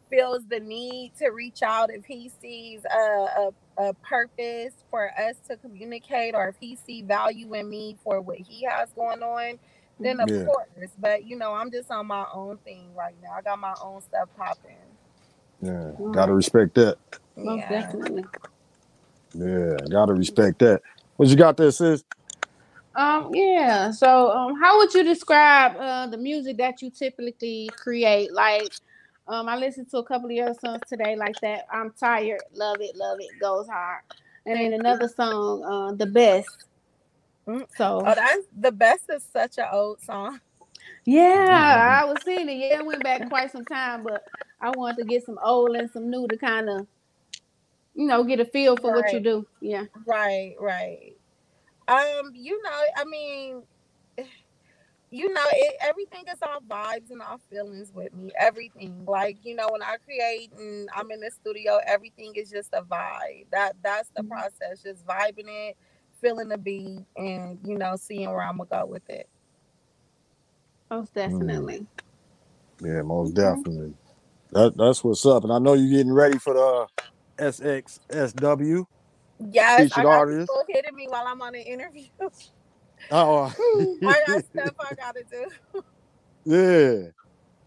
Speaker 2: feels the need to reach out, if he sees a, a, a purpose for us to communicate, or if he see value in me for what he has going on, then of
Speaker 1: Yeah.
Speaker 2: course. But you know, I'm just on my own thing right now. I got my own stuff popping.
Speaker 1: Yeah, gotta respect that.
Speaker 3: Most
Speaker 2: Yeah.
Speaker 3: definitely.
Speaker 1: Yeah, gotta respect that. What you got there, sis?
Speaker 3: Um, yeah. So, um, how would you describe uh the music that you typically create? Like, um, I listened to a couple of your songs today, like that. I'm tired, love it, love it, goes hard, and then another song, uh, the best.
Speaker 2: Mm.
Speaker 3: So,
Speaker 2: Oh, that's the best is such an old song.
Speaker 3: yeah, I was seeing it. Yeah, it went back quite some time, but I wanted to get some old and some new to kind of, you know, get a feel for what you do. Yeah.
Speaker 2: Right, right. Um, you know, I mean, <sighs> you know, it, everything is all vibes and all feelings with me. Everything, like you know, when I create and I'm in the studio, everything is just a vibe. That that's the
Speaker 3: Mhm.
Speaker 2: process, just vibing it, feeling the beat, and you know, seeing where I'm gonna go with it.
Speaker 3: Most definitely.
Speaker 1: Yeah, most
Speaker 3: Mhm.
Speaker 1: definitely. That that's what's up. And I know you're getting ready for the SXSW.
Speaker 2: Yes, I
Speaker 1: Featured
Speaker 2: got
Speaker 1: artist.
Speaker 2: people hitting me while I'm on an interview.
Speaker 1: Oh, <laughs> <laughs>
Speaker 2: I got stuff I gotta do.
Speaker 1: yeah.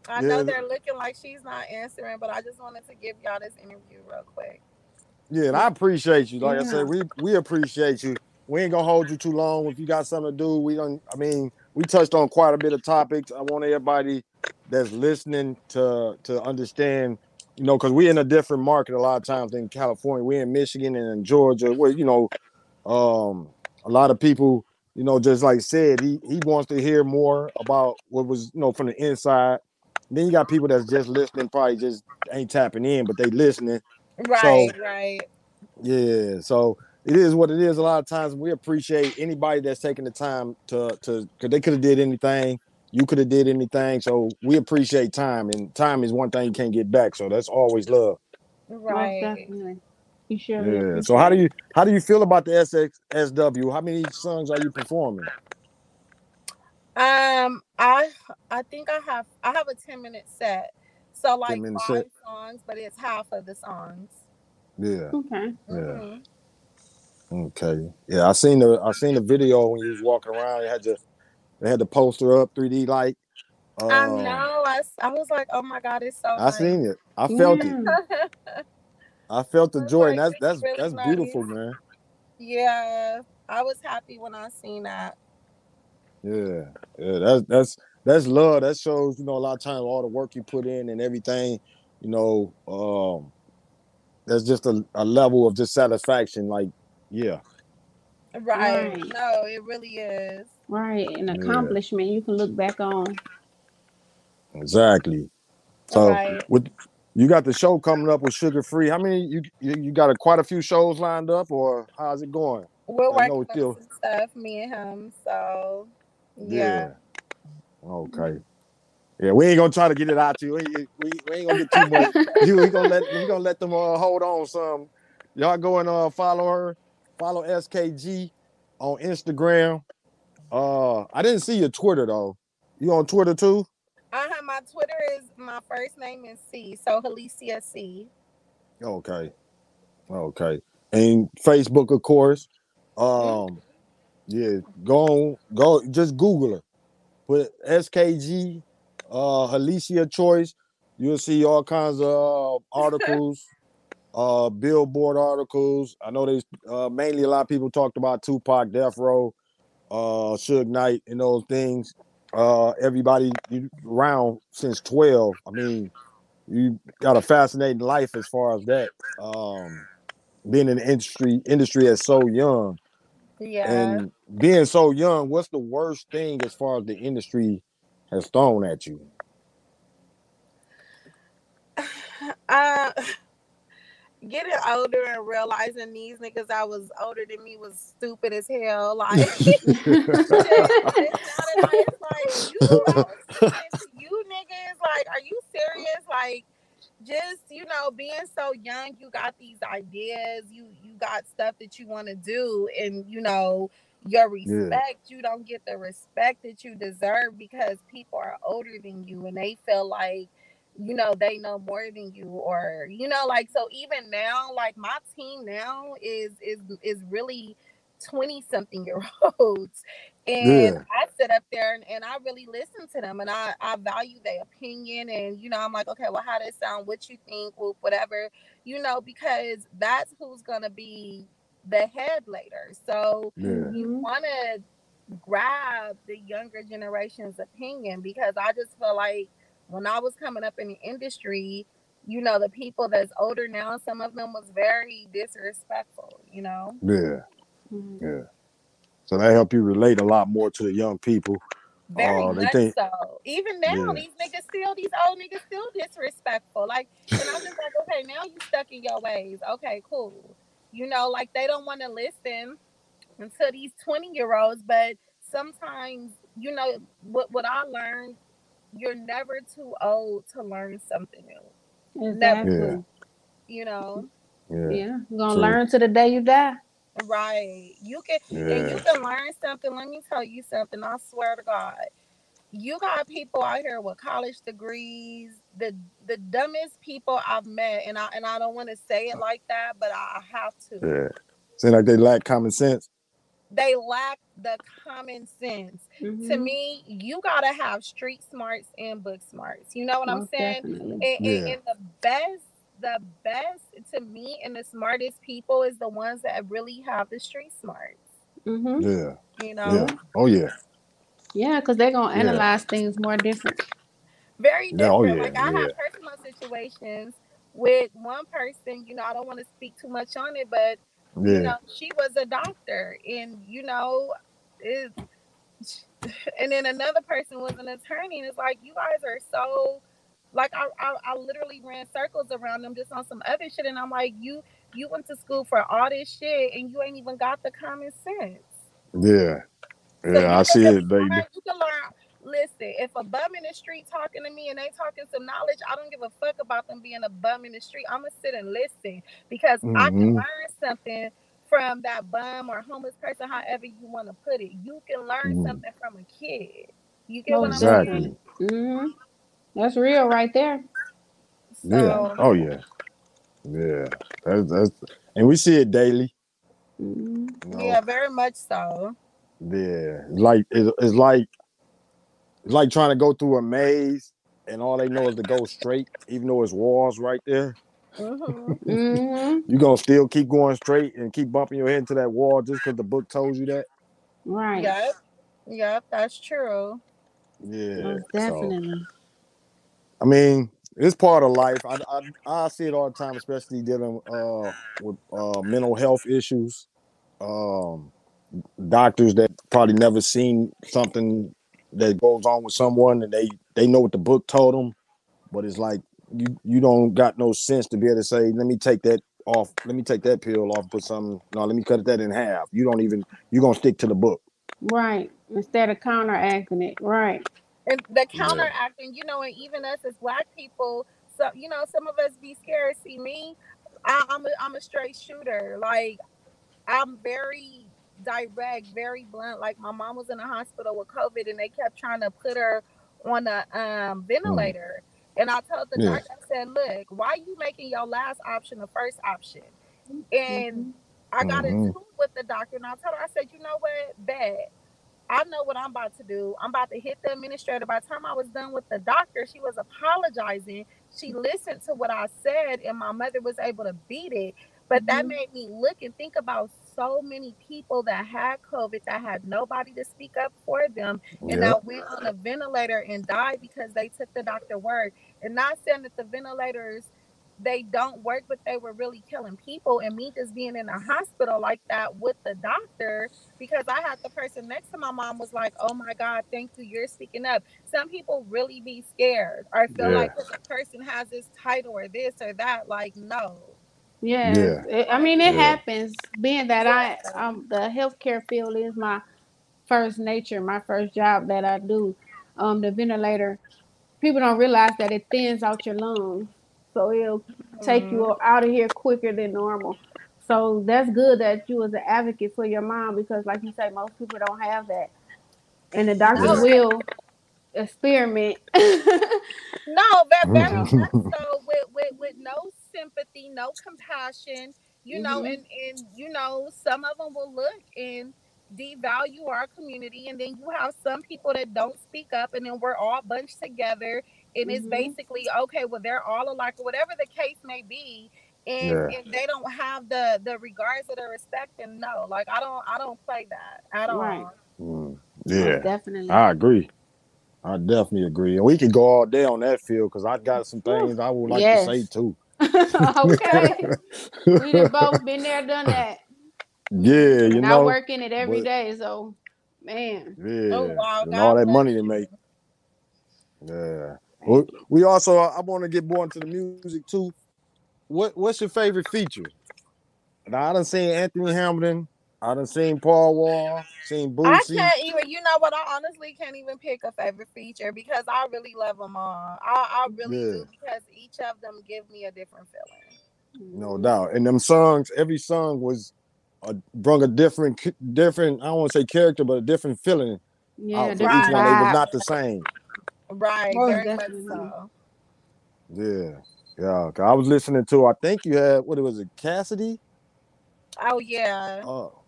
Speaker 2: I
Speaker 1: Yeah.
Speaker 2: know they're looking like she's not answering, but I just wanted to give y'all this interview real quick.
Speaker 1: Yeah, and I appreciate you. Like I said, we we appreciate you. We ain't gonna hold you too long. If you got something to do, we don't. I mean, we touched on quite a bit of topics. I want everybody that's listening to to understand, you know, because we're in a different market a lot of times than California. We're in Michigan and in Georgia, where you know, um, a lot of people, you know, just like said, he he wants to hear more about what was, you know, from the inside. Then you got people that's just listening, probably just ain't tapping in, but they listening.
Speaker 2: Right, right.
Speaker 1: Yeah, so it is what it is. A lot of times we appreciate anybody that's taking the time to to because they could have did anything, you could have did anything. So we appreciate time, and time is one thing you can't get back. So that's always love.
Speaker 3: Most
Speaker 2: Right.
Speaker 3: definitely. You sure?
Speaker 1: Yeah. So how do you how do you feel about the SXSW? How many songs are you performing?
Speaker 2: Um, I I think I have I have a 10 minute set. So like
Speaker 1: 10-minute
Speaker 2: five
Speaker 1: set.
Speaker 2: songs, but it's half of the songs.
Speaker 1: Yeah.
Speaker 3: Okay.
Speaker 1: Yeah. Okay. Yeah, I seen the I seen the video when you was walking around. You had your they had the poster up, 3D light.
Speaker 2: I
Speaker 1: Um,
Speaker 2: know. I was like, oh my god, it's so
Speaker 1: I
Speaker 2: nice.
Speaker 1: seen it. I felt it. I felt the
Speaker 2: It's
Speaker 1: joy, and
Speaker 2: like
Speaker 1: that's that's
Speaker 2: really
Speaker 1: that's
Speaker 2: nice.
Speaker 1: beautiful, man.
Speaker 2: yeah, I was happy when I seen that.
Speaker 1: Yeah, yeah, that's that's that's love. That shows, you know, a lot of times all the work you put in and everything, you know, um, that's just a, a level of just satisfaction. Like, yeah,
Speaker 2: Right.
Speaker 3: Right.
Speaker 2: No, it really is.
Speaker 3: Right. An
Speaker 1: Yeah.
Speaker 3: accomplishment you can look back on.
Speaker 1: exactly. So
Speaker 2: Right.
Speaker 1: with you got the show coming up with Suga Free. How many you you, you got a, quite a few shows lined up, or how's it going?
Speaker 2: We're
Speaker 1: I know
Speaker 2: working on some stuff, me and him. So yeah.
Speaker 1: Okay. Yeah, we ain't gonna try to get it out to you. We, we, we ain't gonna get too much. <laughs> you we gonna let we gonna let them uh, hold on some. Y'all go and uh, follow her, follow SKG on Instagram. Uh, I didn't see your Twitter though. You on Twitter too?
Speaker 2: I have my Twitter is my first name is C, so Helicia C.
Speaker 1: Okay, okay. And Facebook, of course. Um, yeah. Go on, go. Just Google her. Put SKG, uh, Alicia Choice. You'll see all kinds of uh, <laughs> articles, uh, billboard articles. I know there's uh, mainly a lot of people talked about Tupac, Death Row, uh, Suge Knight, and those things. Uh, everybody you- around since 12. I mean, you got a fascinating life as far as that. Um, being in the industry industry as so young
Speaker 2: Yeah.
Speaker 1: and being so young, what's the worst thing as far as the industry has thrown at you? <sighs>
Speaker 2: uh <laughs> getting older and realizing these niggas I was older than me was stupid as hell. <laughs> Like <laughs> it's not a- like you I was listening to you niggas, like, are you serious? Like just you know, being so young, you got these ideas, you you got stuff that you want to do, and you know, your respect, you don't get the respect that you deserve because people are older than you and they feel like you know they know more than you or you know like so even now like my team now is is is really 20 something year olds and
Speaker 1: Yeah.
Speaker 2: i sit up there and, and i really listen to them and i i value their opinion and you know i'm like okay well how does it sound what you think whoop, whatever you know because that's who's gonna be the head later so
Speaker 1: Yeah.
Speaker 2: you
Speaker 3: Mhm.
Speaker 2: want to grab the younger generation's opinion because I just feel like when I was coming up in the industry, you know, the people that's older now, some of them was very disrespectful, you know.
Speaker 1: Yeah.
Speaker 3: Mhm.
Speaker 1: Yeah. So that help you relate a lot more to the young people.
Speaker 2: Very
Speaker 1: Oh, they
Speaker 2: much
Speaker 1: think-
Speaker 2: so. Even now,
Speaker 1: Yeah.
Speaker 2: these niggas still, these old niggas still disrespectful. Like, and I'm just like, okay, now you stuck in your ways. Okay, cool. You know, like they don't want to listen to these 20 year olds, but sometimes, you know, what what I learned, you're never too old to learn something new.
Speaker 3: Exactly.
Speaker 1: Yeah.
Speaker 2: You know,
Speaker 1: Yeah.
Speaker 3: Yeah. You're gonna
Speaker 1: True.
Speaker 3: learn to the day you die.
Speaker 2: right? You can and you can learn something. Let me tell you something. I swear to God, you got people out here with college degrees. The the dumbest people I've met, and I and I don't want to say it like that, but I have to.
Speaker 1: Yeah. Seem like they lack common sense.
Speaker 2: They lack the common sense. To
Speaker 3: Mhm.
Speaker 2: me, you gotta have street smarts and book smarts. You know what I'm saying? And, and,
Speaker 1: Yeah.
Speaker 2: and the best, the best to me and the smartest people is the ones that really have the street smarts.
Speaker 3: Mhm.
Speaker 1: Yeah.
Speaker 2: You know,
Speaker 1: Yeah. Oh yeah.
Speaker 3: Yeah, because they're gonna
Speaker 1: Yeah.
Speaker 3: analyze things more different.
Speaker 2: very different.
Speaker 1: oh, yeah,
Speaker 2: like I
Speaker 1: yeah.
Speaker 2: have personal situations with one person. You know, I don't want to speak too much on it, but you
Speaker 1: Yeah.
Speaker 2: know, she was a doctor, and you know, it. <sighs> And then another person was an attorney, and it's like you guys are so. Like I, I, I literally ran circles around them just on some other shit, and I'm like, you, you went to school for all this shit, and you ain't even got the common sense.
Speaker 1: Yeah. Yeah.
Speaker 2: you
Speaker 1: I see
Speaker 2: learn-
Speaker 1: it, baby.
Speaker 2: You can learn. Listen, if a bum in the street talking to me and they talking some knowledge, I don't give a fuck about them being a bum in the street. I'm gonna sit and listen because I can
Speaker 1: Mhm.
Speaker 2: learn something from that bum or homeless person, however you want to put it. You can learn
Speaker 1: Mhm.
Speaker 2: something from a kid. You get what I'm
Speaker 1: Exactly.
Speaker 2: saying?
Speaker 3: hmm That's real right there.
Speaker 1: Yeah. Oh yeah. Yeah. That's that's and we see it daily.
Speaker 3: Mhm.
Speaker 1: you know.
Speaker 2: yeah, very much so.
Speaker 1: Yeah. Like it's, it's like it's like trying to go through a maze and all they know is to go straight, even though it's walls right there.
Speaker 2: hmm <laughs>
Speaker 3: Mhm.
Speaker 1: You gonna still keep going straight and keep bumping your head into that wall just because the book told you that.
Speaker 3: Right.
Speaker 2: Yep, yep, that's true.
Speaker 1: Yeah.
Speaker 3: Most
Speaker 1: So
Speaker 3: definitely.
Speaker 1: I mean, it's part of life. I, I I see it all the time, especially dealing uh with uh mental health issues. Um doctors that probably never seen something that goes on with someone and they they know what the book told them, but it's like you you don't got no sense to be able to say, let me take that off, let me take that pill off, put some no, let me cut that in half. You don't even you're gonna stick to the book.
Speaker 3: Right. Instead of counteracting it. Right.
Speaker 2: and the
Speaker 1: Yeah.
Speaker 2: counteracting, you know, and even us as black people, so you know, some of us be scared. See me, I, I'm a I'm a straight shooter. Like I'm very direct, very blunt. Like my mom was in the hospital with COVID, and they kept trying to put her on a um, ventilator. And I told the
Speaker 1: Yeah.
Speaker 2: doctor, I said, "Look, why you making your last option the first option?" And I got
Speaker 1: Mhm.
Speaker 2: into it with the doctor, and I told her, I said, "You know what, bad." I know what I'm about to do. I'm about to hit the administrator. By the time I was done with the doctor, she was apologizing. She listened to what I said, and my mother was able to beat it. But that
Speaker 3: Mhm.
Speaker 2: made me look and think about so many people that had COVID that had nobody to speak up for them and
Speaker 1: Yeah.
Speaker 2: that went on a ventilator and died because they took the doctor word. And not saying that the ventilators they don't work, but they were really killing people. And me just being in a hospital like that with the doctor, because I had the person next to my mom was like, "Oh my God, thank you, you're speaking up." Some people really be scared or feel
Speaker 1: Yeah.
Speaker 2: like a person has this title or this or that. Like, no.
Speaker 3: Yes.
Speaker 1: Yeah.
Speaker 3: It- I mean, it
Speaker 1: Yeah.
Speaker 3: happens. Being that I um the healthcare field is my first nature, my first job that I do. Um, the ventilator. People don't realize that it thins out your lungs, so it'll take you out of here quicker than normal. So that's good that you was an advocate for your mom because, like you say, most people don't have that, and the doctors
Speaker 2: Yeah.
Speaker 3: will experiment. <laughs>
Speaker 2: No, but very much so with, with with no sympathy, no compassion, you know,
Speaker 3: Mhm.
Speaker 2: and and you know, some of them will look and devalue our community, and then you have some people that don't speak up, and then we're all bunched together, and it's
Speaker 3: Mhm.
Speaker 2: basically okay, well, they're all alike, or whatever the case may be. And,
Speaker 1: Yeah.
Speaker 2: and they don't have the the regards or the respect and no like i don't i don't play that at all
Speaker 3: Right.
Speaker 1: Mm,
Speaker 3: Most
Speaker 1: yeah.
Speaker 3: definitely.
Speaker 1: I agree. I definitely agree. And we could go all day on that field because I got some things I would like
Speaker 3: Yes.
Speaker 1: to say too. <laughs>
Speaker 3: okay. we done both been there, done that.
Speaker 1: Yeah, you
Speaker 3: and I
Speaker 1: know.
Speaker 3: work in it every
Speaker 1: but-
Speaker 3: day. So, man.
Speaker 1: Oh, yeah.
Speaker 2: Oh, wow,
Speaker 1: and
Speaker 2: God
Speaker 1: all that
Speaker 2: bless
Speaker 1: money to
Speaker 2: you.
Speaker 1: make. Yeah. We, we also uh, I want to get more into the music too. What what's your favorite feature? Now I done seen Anthony Hamilton, I done seen Paul Wall, seen
Speaker 2: Bootsy.
Speaker 1: I
Speaker 2: can't even, you know what? I honestly can't even pick a favorite feature because I really love them all. I, I really
Speaker 1: Yeah.
Speaker 2: do because each of them give me a different feeling.
Speaker 1: No doubt. And them songs, every song was a, brung a different different, I don't want to say character, but a different feeling
Speaker 3: Yeah,
Speaker 1: out for each one. They was
Speaker 3: vibe.
Speaker 1: not the same.
Speaker 2: Right,
Speaker 3: Most
Speaker 2: very much so.
Speaker 1: Yeah. Yeah. 'Cause I was listening to, I think you had what it was, it Cassidy?
Speaker 2: Oh yeah,
Speaker 1: Oh,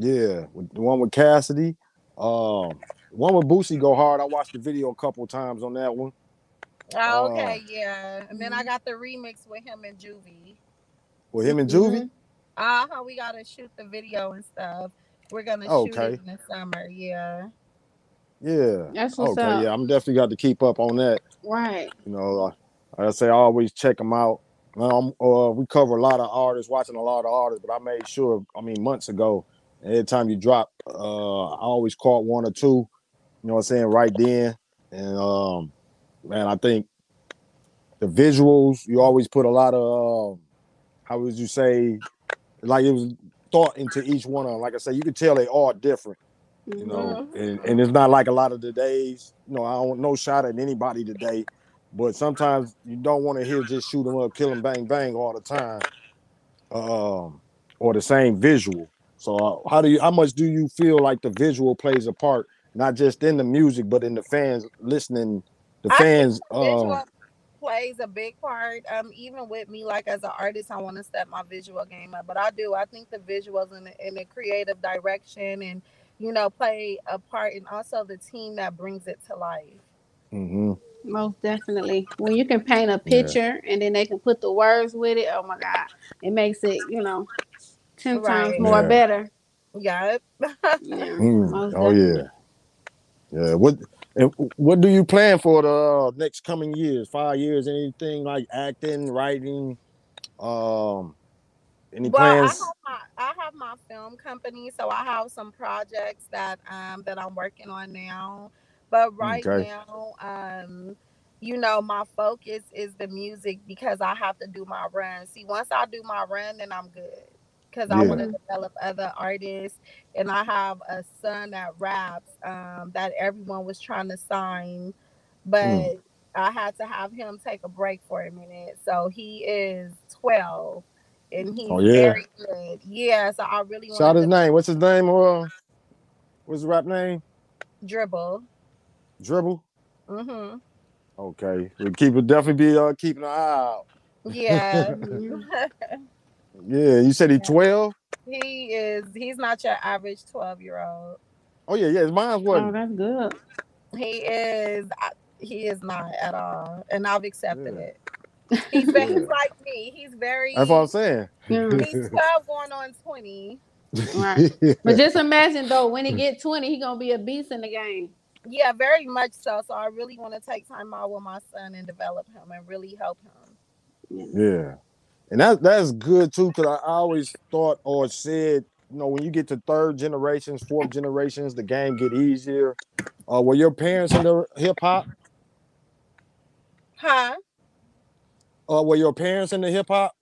Speaker 1: yeah, the one with Cassidy. Um, one with Boosie go hard. I watched the video a couple times on that one.
Speaker 2: oh,
Speaker 1: Oh.
Speaker 2: okay, yeah. And then I
Speaker 3: Mhm.
Speaker 2: got the remix with him and Juvie.
Speaker 1: With him and Juvie.
Speaker 3: Mhm.
Speaker 2: Uh huh. We gotta shoot the video and stuff. We're gonna shoot
Speaker 1: Okay.
Speaker 2: it in the summer. Yeah.
Speaker 1: Yeah.
Speaker 3: That's what's
Speaker 1: Okay.
Speaker 3: up.
Speaker 1: Yeah, I'm definitely got to keep up on that.
Speaker 3: Right.
Speaker 1: You know, like I say, I always check them out. Um, uh, we cover a lot of artists, watching a lot of artists, but I made sure. I mean, months ago, every time you drop, uh, I always caught one or two. You know what I'm saying? Right then, and um, man, I think the visuals. You always put a lot of, um, how would you say, like it was thought into each one of them. Like I say, you can tell they all different you know,
Speaker 2: Mhm.
Speaker 1: and, and it's not like a lot of the days, you know, I don't no shot at anybody today, but sometimes you don't want to hear just shoot them up, kill them, bang, bang all the time, um, or the same visual. So uh, how do you, how much do you feel like the visual plays a part, not just in the music, but in the fans listening, the
Speaker 2: I think
Speaker 1: fans,
Speaker 2: visual
Speaker 1: um,
Speaker 2: plays a big part. Um, even with me, like as an artist, I want to step my visual game up, but I do. I think the visuals in the, in the creative direction and you know play a part, and also the team that brings it to life.
Speaker 1: mhm.
Speaker 3: Most definitely. When you can paint a
Speaker 1: Yeah.
Speaker 3: picture and then they can put the words with it, oh my God. It makes it, you know, 10 times more
Speaker 1: Yeah.
Speaker 3: better.
Speaker 2: Yep.
Speaker 3: Yeah. <laughs>
Speaker 1: Mm. Oh yeah, yeah. What and what do you plan for the uh, next coming years? Five years? Anything like acting, writing? Um, any
Speaker 2: Well, I
Speaker 1: plans?
Speaker 2: have my I have my film company, so I have some projects that um that I'm working on now. But right
Speaker 1: Okay.
Speaker 2: now, um, you know, my focus is the music because I have to do my run. See, once I do my run, then I'm good. Because I want to develop other artists, and I have a son that raps um, that everyone was trying to sign, but I had to have him take a break for a minute. So he is 12 and he's
Speaker 1: Oh, yeah.
Speaker 2: very good. Yeah, so I really
Speaker 1: Shout his
Speaker 2: to
Speaker 1: name. What's his name? Uh, what's his rap name?
Speaker 2: dribble.
Speaker 1: Dribble.
Speaker 2: hmm
Speaker 1: Okay, we keep it definitely be uh keeping an eye out.
Speaker 2: Yeah. <laughs> <laughs>
Speaker 1: Yeah, you said he twelve.
Speaker 2: he is he's not your average 12 year old.
Speaker 1: Oh yeah, yeah. Mine's
Speaker 3: Oh,
Speaker 1: what?
Speaker 3: Oh, that's good.
Speaker 2: He is he is not at all. And I've accepted
Speaker 1: Yeah.
Speaker 2: it. He's, ve-
Speaker 1: Yeah.
Speaker 2: he's like me. He's very.
Speaker 1: That's what I'm saying.
Speaker 2: He's 12 going on 20.
Speaker 3: Right. <laughs> But just imagine though, when he get 20, he gonna be a beast in the game.
Speaker 2: Yeah, very much so. So I really want to take time out with my son and develop him and really help him.
Speaker 1: Yeah, and that that's good too. Cause I always thought or said, you know, when you get to third generations, fourth generations, the game get easier. Uh, were your parents into hip hop?
Speaker 2: Huh?
Speaker 1: Uh, were your parents into hip hop?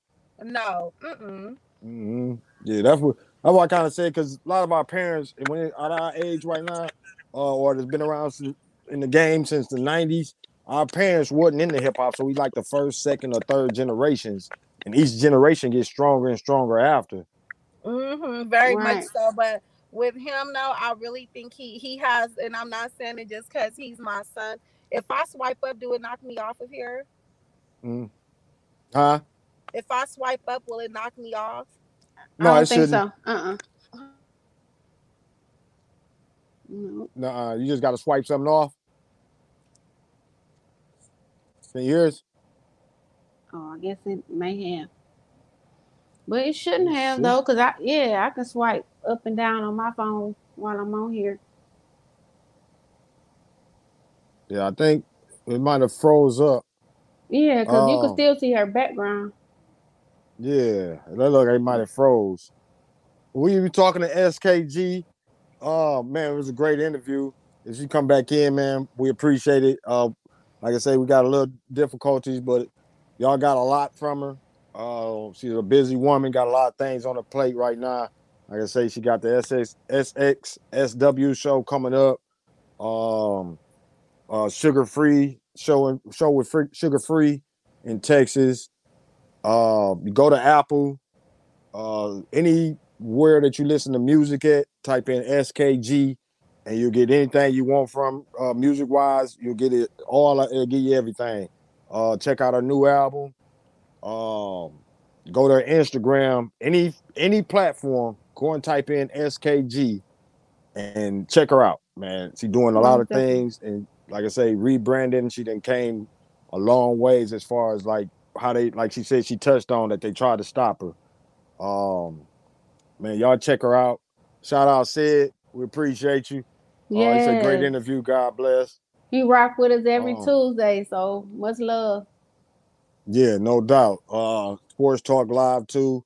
Speaker 2: No. Mm-mm.
Speaker 1: hmm Yeah, that's what that's what I kind of said. Cause a lot of our parents, when at our age right now, uh, or that's been around since, in the game since the '90s, our parents wasn't into hip hop, so we like the first, second, or third generations, and each generation gets stronger and stronger after.
Speaker 2: Mm-hmm. Very much so. But with him, though, I really think he he has, and I'm not saying it just because he's my son. If I swipe up, do it knock me off of here?
Speaker 1: Mm. Huh?
Speaker 2: If I swipe up, will it knock me off?
Speaker 1: No,
Speaker 3: I don't
Speaker 1: it
Speaker 3: think
Speaker 1: shouldn't.
Speaker 3: so. Uh-uh. No.
Speaker 1: Nuh-uh. You just got to swipe something off. Can you hear us?
Speaker 3: Oh, I guess it may have. But it shouldn't
Speaker 1: Let's
Speaker 3: have
Speaker 1: see.
Speaker 3: though, because I yeah, I can swipe up and down on my phone while I'm on here.
Speaker 1: Yeah, I think it might have froze up.
Speaker 3: Yeah, because you
Speaker 1: Oh.
Speaker 3: can still see her background.
Speaker 1: Yeah, that look like it might have froze. We were talking to SKG. Oh man, it was a great interview. If you come back in, man, we appreciate it. Uh, like I say, we got a little difficulties, but y'all got a lot from her. Uh, she's a busy woman, got a lot of things on her plate right now. Like I say, she got the SX, SXSW show coming up. Um, uh, Suga Free show show with free, Suga Free in Texas. Uh, you go to Apple, uh, anywhere that you listen to music at, type in SKG, and you'll get anything you want from uh, music wise. You'll get it all. It'll give you everything. Uh, check out our new album. Um, go to her Instagram, any any platform. Go and type in SKG, and check her out, man. She's doing a lot of things, and like I say, rebranding. She then came a long ways as far as like how they like she said she touched on that they tried to stop her. Um man, y'all check her out. Shout out Sid. We appreciate you. Uh,
Speaker 3: Yeah,
Speaker 1: it's a great interview. God bless.
Speaker 3: He rock with us every
Speaker 1: Um,
Speaker 3: Tuesday, so much love.
Speaker 1: Yeah, no doubt. Uh Sports Talk Live too.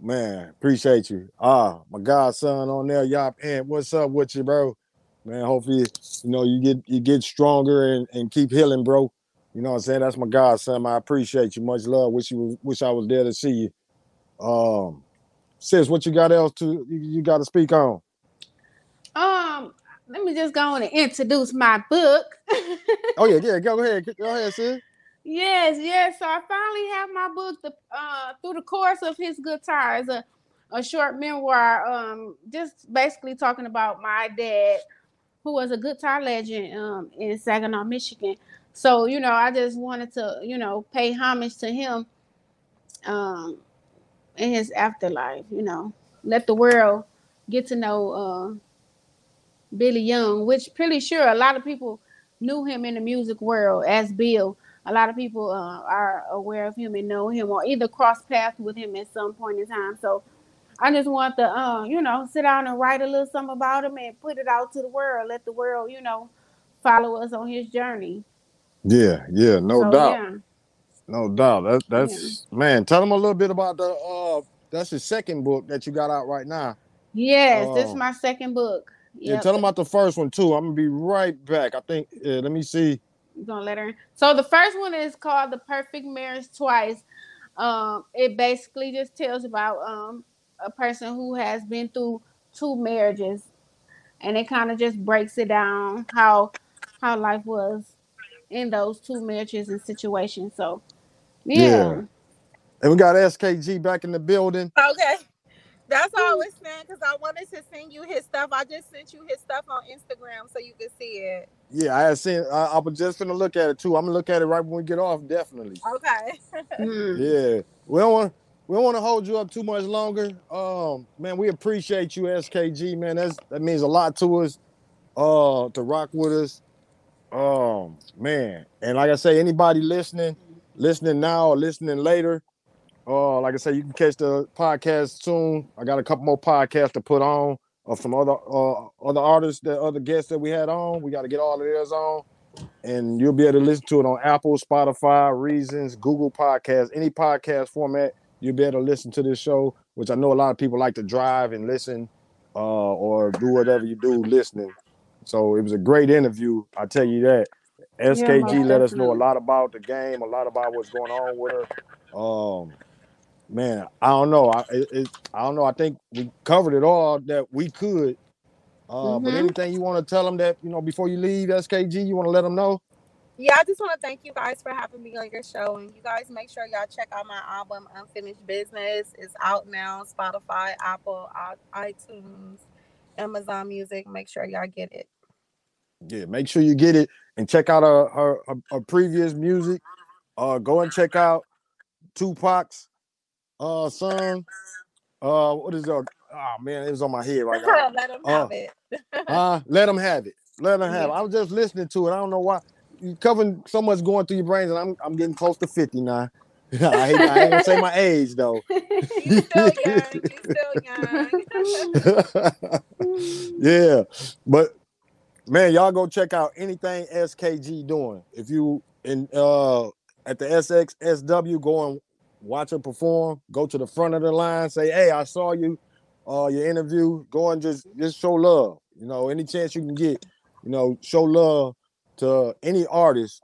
Speaker 1: Man, appreciate you. Ah, my godson on there. Y'all and what's up with you, bro? Man, hopefully, you know, you get you get stronger and, and keep healing, bro. You know what I'm saying? That's my godson. I appreciate you. Much love. Wish you wish I was there to see you. Um sis, what you got else to you, you gotta speak on?
Speaker 3: Um, let me just go on and introduce my book.
Speaker 1: Oh yeah, yeah, go ahead. Go <laughs> ahead, sis.
Speaker 3: Yes, yes. So I finally have my book, the uh, through the course of his guitar, is a a short memoir. Um, just basically talking about my dad, who was a guitar legend um in Saginaw, Michigan. So you know, I just wanted to you know pay homage to him, um, in his afterlife. You know, let the world get to know uh Billy Young, which pretty sure a lot of people knew him in the music world as Bill a lot of people uh, are aware of him and know him or either cross paths with him at some point in time. So I just want to, uh, you know, sit down and write a little something about him and put it out to the world. Let the world, you know, follow us on his journey.
Speaker 1: Yeah, yeah, no
Speaker 3: So,
Speaker 1: doubt.
Speaker 3: Yeah.
Speaker 1: No doubt. That, that's man. Tell them a little bit about the. uh That's the second book that you got out right now.
Speaker 3: Yes, this is
Speaker 1: Oh.
Speaker 3: my second book.
Speaker 1: Yeah, tell them about the first one too. I'm gonna be right back. I think. Uh, let me see.
Speaker 3: You gonna let her in? So the first one is called The Perfect Marriage Twice. Um, it basically just tells about um a person who has been through two marriages, and it kind of just breaks it down how how life was in those two marriages and situations. So, yeah,
Speaker 1: Yeah. And we got SKG back in the building.
Speaker 2: Okay. That's all I was saying because I wanted to send you his stuff. I just sent you his stuff on Instagram so you can see it.
Speaker 1: Yeah, I had seen. I, I was just gonna look at it too. I'm gonna look at it right when we get off. Definitely.
Speaker 2: Okay. <laughs>
Speaker 3: Mm.
Speaker 1: Yeah. We don't want. We don't want to hold you up too much longer. Um, man, we appreciate you, SKG. Man, that's that means a lot to us. Uh, to rock with us. Um, man, and like I say, anybody listening, listening now or listening later, uh, like I said, you can catch the podcast soon. I got a couple more podcasts to put on of some other uh, other artists, that other guests that we had on. We got to get all of theirs on, and you'll be able to listen to it on Apple, Spotify, Reasons, Google Podcasts, any podcast format. You'll be able to listen to this show, which I know a lot of people like to drive and listen, uh, or do whatever you do listening. So it was a great interview. I tell you that. SKG
Speaker 3: most
Speaker 1: let us know a lot about the game, a lot about what's going on with her. Um, man, I don't know. I it, it, I don't know. I think we covered it all that we could. Uh, But
Speaker 3: Mhm.
Speaker 1: anything you want to tell them that you know before you leave SKG, you want to let them know.
Speaker 2: Yeah, I just want to thank you guys for having me on your show. And you guys make sure y'all check out my album, Unfinished Business. It's out now, Spotify, Apple, iTunes, Amazon Music. Make sure y'all get it.
Speaker 1: Yeah, make sure you get it and check out her her, her, her previous music. Uh, go and check out Tupac's uh song. Uh, what is that? Oh man, it was on my head right now. <laughs>
Speaker 2: Let them
Speaker 1: Oh.
Speaker 2: have it. <laughs>
Speaker 1: Uh, let them have it. Let them have it. I was just listening to it. I don't know why. You covering so much going through your brains, and I'm I'm getting close to 50 now. <laughs> I, hate, I ain't gonna say my age though.
Speaker 2: You still young. You still young.
Speaker 1: yeah, but man, y'all go check out anything SKG doing. If you in uh at the SXSW, go and watch her perform. Go to the front of the line. Say, hey, I saw you. Uh, your interview. Go and just just show love. You know, any chance you can get. You know, show love to any artist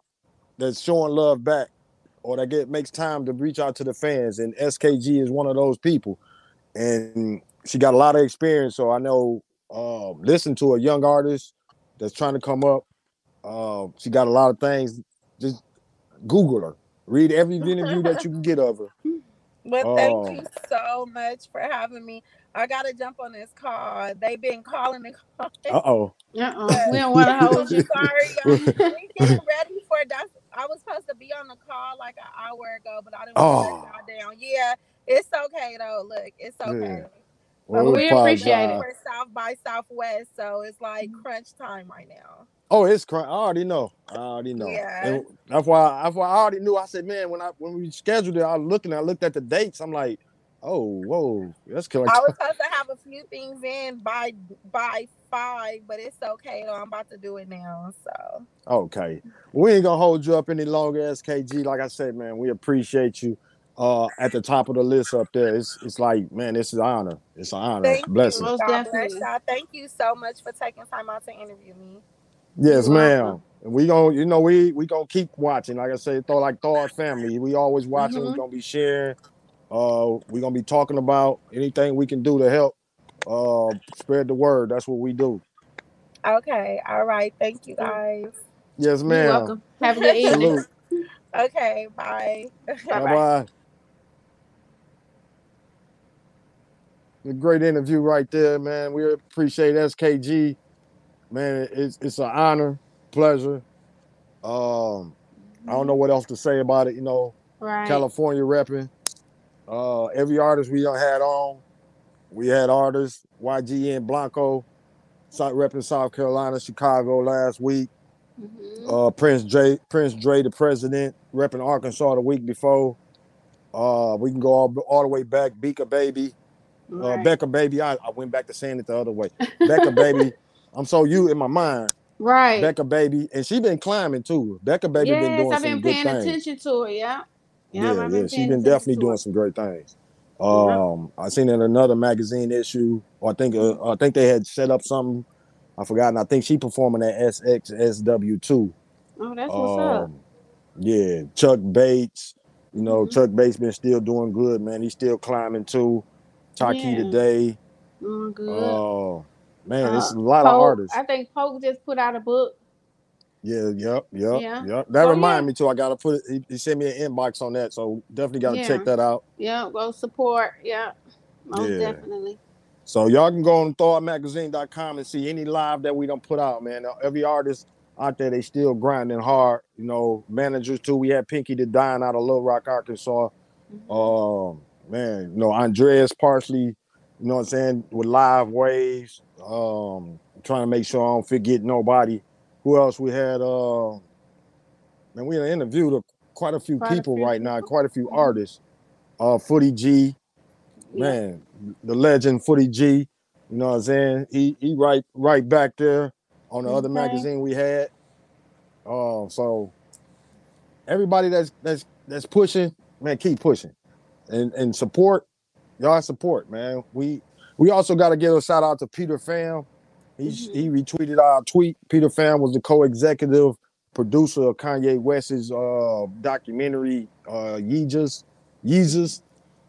Speaker 1: that's showing love back or that get makes time to reach out to the fans. And SKG is one of those people. And she got a lot of experience. So I know uh, listen to a young artist that's trying to come up. Uh, she got a lot of things. Just Google her. Read every interview that you can get of her. <laughs>
Speaker 2: Well, thank
Speaker 1: Oh.
Speaker 2: you so much for having me. I gotta jump on this call. They've been calling and calling. <laughs>
Speaker 1: Uh oh.
Speaker 3: Uh-uh. We don't want to <laughs> hold you.
Speaker 2: Sorry, y'all. we getting ready for that. I was supposed to be on the call like an hour ago, but I didn't want to
Speaker 1: Oh.
Speaker 2: let y'all down. Yeah, it's okay though. Look, it's okay.
Speaker 1: Yeah.
Speaker 2: But
Speaker 3: we appreciate it.
Speaker 2: We're South by Southwest, so it's like crunch time right now.
Speaker 1: Oh, it's cr- I already know. I already know.
Speaker 2: Yeah.
Speaker 1: And that's why that's why I already knew. I said, man, when I when we scheduled it, I was looking, I looked at the dates. I'm like, oh, whoa, that's kind
Speaker 2: I was supposed to have a few things in by by five, but it's okay though. I'm about to do it now. So
Speaker 1: Okay. We ain't gonna hold you up any longer, SKG. Like I said, man, we appreciate you. Uh at the top of the list up there. It's it's like, man, this is an honor. It's an honor.
Speaker 2: thank
Speaker 1: Blessing.
Speaker 2: you.
Speaker 3: Most
Speaker 2: bless
Speaker 3: definitely.
Speaker 2: Thank you so much for taking time out to interview me.
Speaker 1: Yes, ma'am. And we gonna, you know, we we gonna keep watching. Like I said, throw like throw our family. We always watching.
Speaker 3: Mhm.
Speaker 1: We're gonna be sharing. Uh, we're gonna be talking about anything we can do to help uh spread the word. That's what we do.
Speaker 2: Okay. All right. Thank you guys.
Speaker 1: Yes, ma'am.
Speaker 3: You're
Speaker 1: ma'am.
Speaker 3: welcome. Have a good evening.
Speaker 1: Salute. <laughs>
Speaker 2: Okay. Bye. <laughs>
Speaker 1: Bye bye. A great interview right there, man. We appreciate SKG. Man, it's it's an honor, pleasure. Um, I don't know what else to say about it. You know,
Speaker 3: Right.
Speaker 1: California repping. Uh, every artist we had on, we had artists YG and Blanco, repping South Carolina, Chicago last week.
Speaker 3: Mhm.
Speaker 1: Uh, Prince Dre, Prince Dre, the president, repping Arkansas the week before. Uh, we can go all, all the way back. Becca Baby, uh, Becca Baby. I, I went back to saying it the other way. Becca Baby. <laughs> I'm so you in my mind.
Speaker 3: Right.
Speaker 1: Becca Baby, and she been climbing too. Becca Baby been
Speaker 3: yes,
Speaker 1: doing
Speaker 3: I've
Speaker 1: some
Speaker 3: been
Speaker 1: good
Speaker 3: paying
Speaker 1: things.
Speaker 3: attention to it. Yeah.
Speaker 1: Yeah, yeah,
Speaker 3: been
Speaker 1: she's been definitely doing some great things.
Speaker 3: Yeah.
Speaker 1: Um, I seen in another magazine issue, or I think uh, I think they had set up something. I forgot, and I think she performing at SXSW too.
Speaker 3: Oh, that's what's up.
Speaker 1: Um, yeah, Chuck Bates. You know,
Speaker 3: Mhm.
Speaker 1: Chuck Bates been still doing good, man. He's still climbing too. Taki
Speaker 3: Yeah.
Speaker 1: today.
Speaker 3: Mm, good.
Speaker 1: Oh man, it's
Speaker 3: Uh,
Speaker 1: a lot of artists.
Speaker 3: I think Poke just put out a book.
Speaker 1: Yeah, yep, yep,
Speaker 3: Yeah.
Speaker 1: yep. That
Speaker 3: Oh,
Speaker 1: remind
Speaker 3: yeah.
Speaker 1: me too. I gotta put it. He, he sent me an inbox on that, so definitely gotta
Speaker 3: Yeah.
Speaker 1: check that out.
Speaker 3: Yeah, go support. Yeah, most
Speaker 1: Yeah.
Speaker 3: definitely.
Speaker 1: So y'all can go on thawedmagazine.com and see any live that we don't put out, man. Every artist out there, they still grinding hard. You know, managers too. We had Pinky the Dine out of Little Rock, Arkansas.
Speaker 3: Mhm.
Speaker 1: Um, man, you know, Andreas Parsley, you know what I'm saying, with live waves. Um, trying to make sure I don't forget nobody. Who else we had? Uh, man, we interviewed a, quite a few
Speaker 3: Quite a
Speaker 1: people
Speaker 3: few
Speaker 1: right now, quite a few
Speaker 3: Mhm.
Speaker 1: artists. Uh, Footy G, man, the legend Footy G. You know what I'm saying? He he right right back there on the other magazine we had. Uh, so everybody that's that's that's pushing, man, keep pushing, and and support y'all support, man. We we also got to give a shout out to Peter Pham. He
Speaker 3: Mhm.
Speaker 1: he retweeted our tweet. Peter Pham was the co-executive producer of Kanye West's uh documentary uh Yeezus, Yeezus,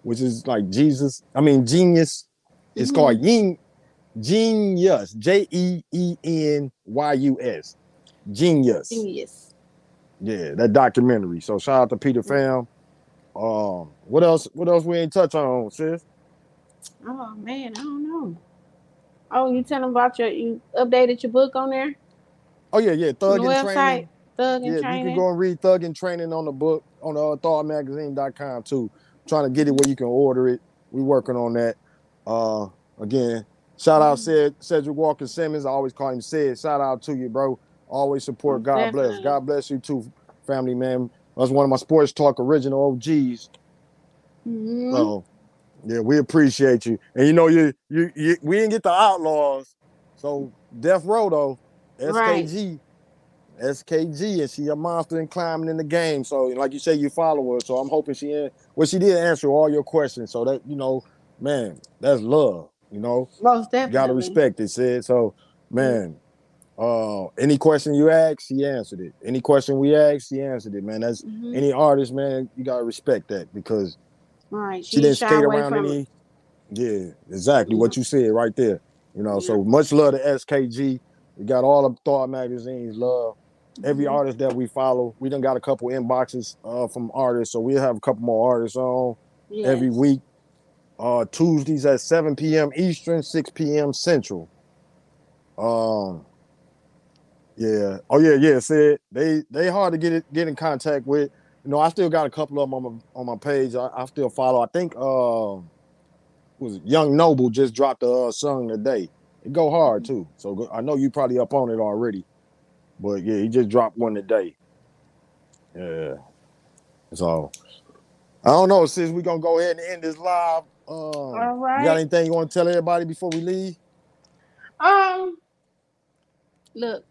Speaker 1: which is like Jesus. I mean genius. It's
Speaker 3: Mhm.
Speaker 1: called Yin Genius. J E E N Y U S. Genius.
Speaker 3: Genius.
Speaker 1: Yeah, that documentary. So shout out to Peter Pham. Um, what else? What else we ain't touch on, sis?
Speaker 3: Oh man, I don't know. Oh, you tell them about your you updated your book on there
Speaker 1: Oh yeah, yeah. Thug
Speaker 3: the
Speaker 1: and
Speaker 3: website.
Speaker 1: training.
Speaker 3: Thug and
Speaker 1: Yeah,
Speaker 3: and
Speaker 1: you can go and read Thug and Training on the book on the uh, thawedmagazine.com too. trying to get it where you can order it. We working on that. Uh again, shout out
Speaker 3: Mhm.
Speaker 1: said Cedric Walker Simmons. I always call him Sid. Shout out to you, bro. Always support. God bless. God bless you too, family man. That's one of my sports talk original OGs.
Speaker 3: Mhm.
Speaker 1: So yeah, we appreciate you. And you know, you you, you we didn't get the outlaws. So Death Row though,
Speaker 3: Right.
Speaker 1: SKG. SKG and she a monster and climbing in the game. So like you say, you follow her. So I'm hoping she in well, she did answer all your questions. So that you know, man, that's love, you know.
Speaker 3: Most
Speaker 1: You
Speaker 3: definitely.
Speaker 1: gotta respect it, said. So man, uh any question you ask, she answered it. Any question we asked, she answered it, man. That's
Speaker 3: Mhm.
Speaker 1: any artist, man, you gotta respect that because
Speaker 3: Right.
Speaker 1: she
Speaker 3: She,
Speaker 1: didn't skate around any. Yeah, exactly what you said right there. You know,
Speaker 3: Yeah.
Speaker 1: so much love to SKG. We got all the Thawed magazines. Love every
Speaker 3: Mhm.
Speaker 1: artist that we follow. We done got a couple inboxes uh, from artists, so we'll have a couple more artists on every week. Uh, Tuesdays at 7 p.m. Eastern, 6 p.m. Central. Um, yeah. Oh yeah, yeah. Said they they hard to get it get in contact with. You know, I still got a couple of them on my on my page. I, I still follow. I think uh, was it Young Noble just dropped a uh, song today. It go hard
Speaker 3: Mm-hmm.
Speaker 1: too. So I know you probably up on it already. But yeah, he just dropped one today. Yeah. So I don't know. Since we gonna go ahead and end this live. Um,
Speaker 3: All
Speaker 1: You got anything you want to tell everybody before we leave?
Speaker 3: Um. Look.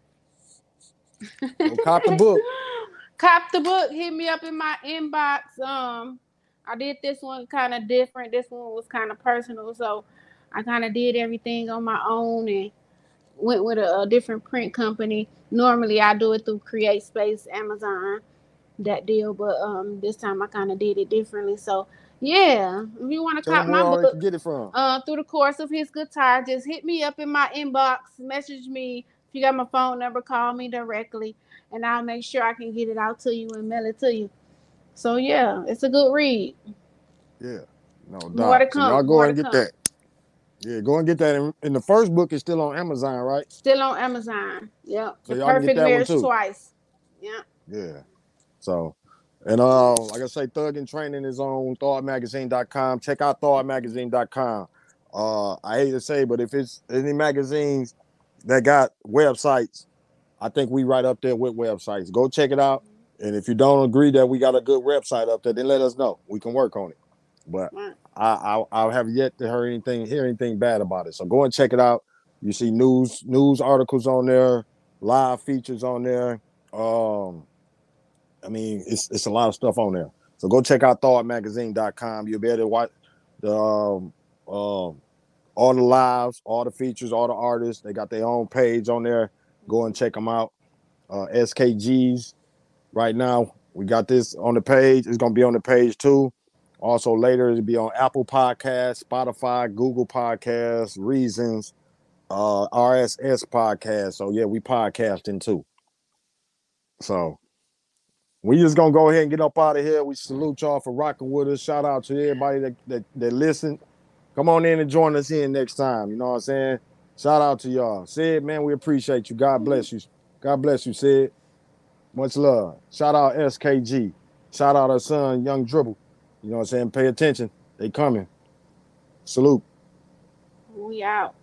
Speaker 1: Go cop the book. <laughs>
Speaker 3: Cop the book. Hit me up in my inbox. Um, I did this one kind of different. This one was kind of personal, so I kind of did everything on my own and went with a, a different print company. Normally, I do it through Create Space, Amazon, that deal, but um, this time I kind of did it differently. So yeah, if you want to cop my
Speaker 1: where all they
Speaker 3: book,
Speaker 1: get it from.
Speaker 3: uh, through the course of his guitar, just hit me up in my inbox, message me. You got my phone number, call me directly, and I'll make sure I can get it out to you and mail it to you. So yeah, it's a good read.
Speaker 1: Yeah. No doubt.
Speaker 3: More to
Speaker 1: So y'all go
Speaker 3: more
Speaker 1: and get
Speaker 3: come.
Speaker 1: that. Yeah, go and get that. And, and the first book is still on Amazon, right?
Speaker 3: Still on Amazon. Yep.
Speaker 1: So
Speaker 3: the
Speaker 1: y'all can get
Speaker 3: perfect marriage twice. Yeah.
Speaker 1: Yeah. So, and uh, like I say, Thug and Training is on thawedmagazine.com. Check out thawedmagazine.com. Uh, I hate to say, but if it's any magazines that got websites, I think we right up there with websites. Go check it out. And if you don't agree that we got a good website up there, then let us know. We can work on it. But I, I I have yet to hear anything hear anything bad about it. So go and check it out. You see news news articles on there, live features on there. Um, I mean, it's it's a lot of stuff on there. So go check out thawedmagazine.com. You'll be able to watch the um, um all the lives, all the features, all the artists. They got their own page on there. Go and check them out. Uh, SKGs. Right now, we got this on the page. It's gonna be on the page too. Also later, it'll be on Apple Podcasts, Spotify, Google Podcasts, Reasons, uh, RSS Podcast. So yeah, we podcasting too. So we just gonna go ahead and get up out of here. We salute y'all for rocking with us. Shout out to everybody that that, that listen. Come on in and join us in next time. You know what I'm saying? Shout out to y'all. Sid, man, we appreciate you. God bless you. God bless you, Sid. Much love. Shout out SKG. Shout out our son, Young Dribble. You know what I'm saying? Pay attention. They coming. Salute.
Speaker 3: We out.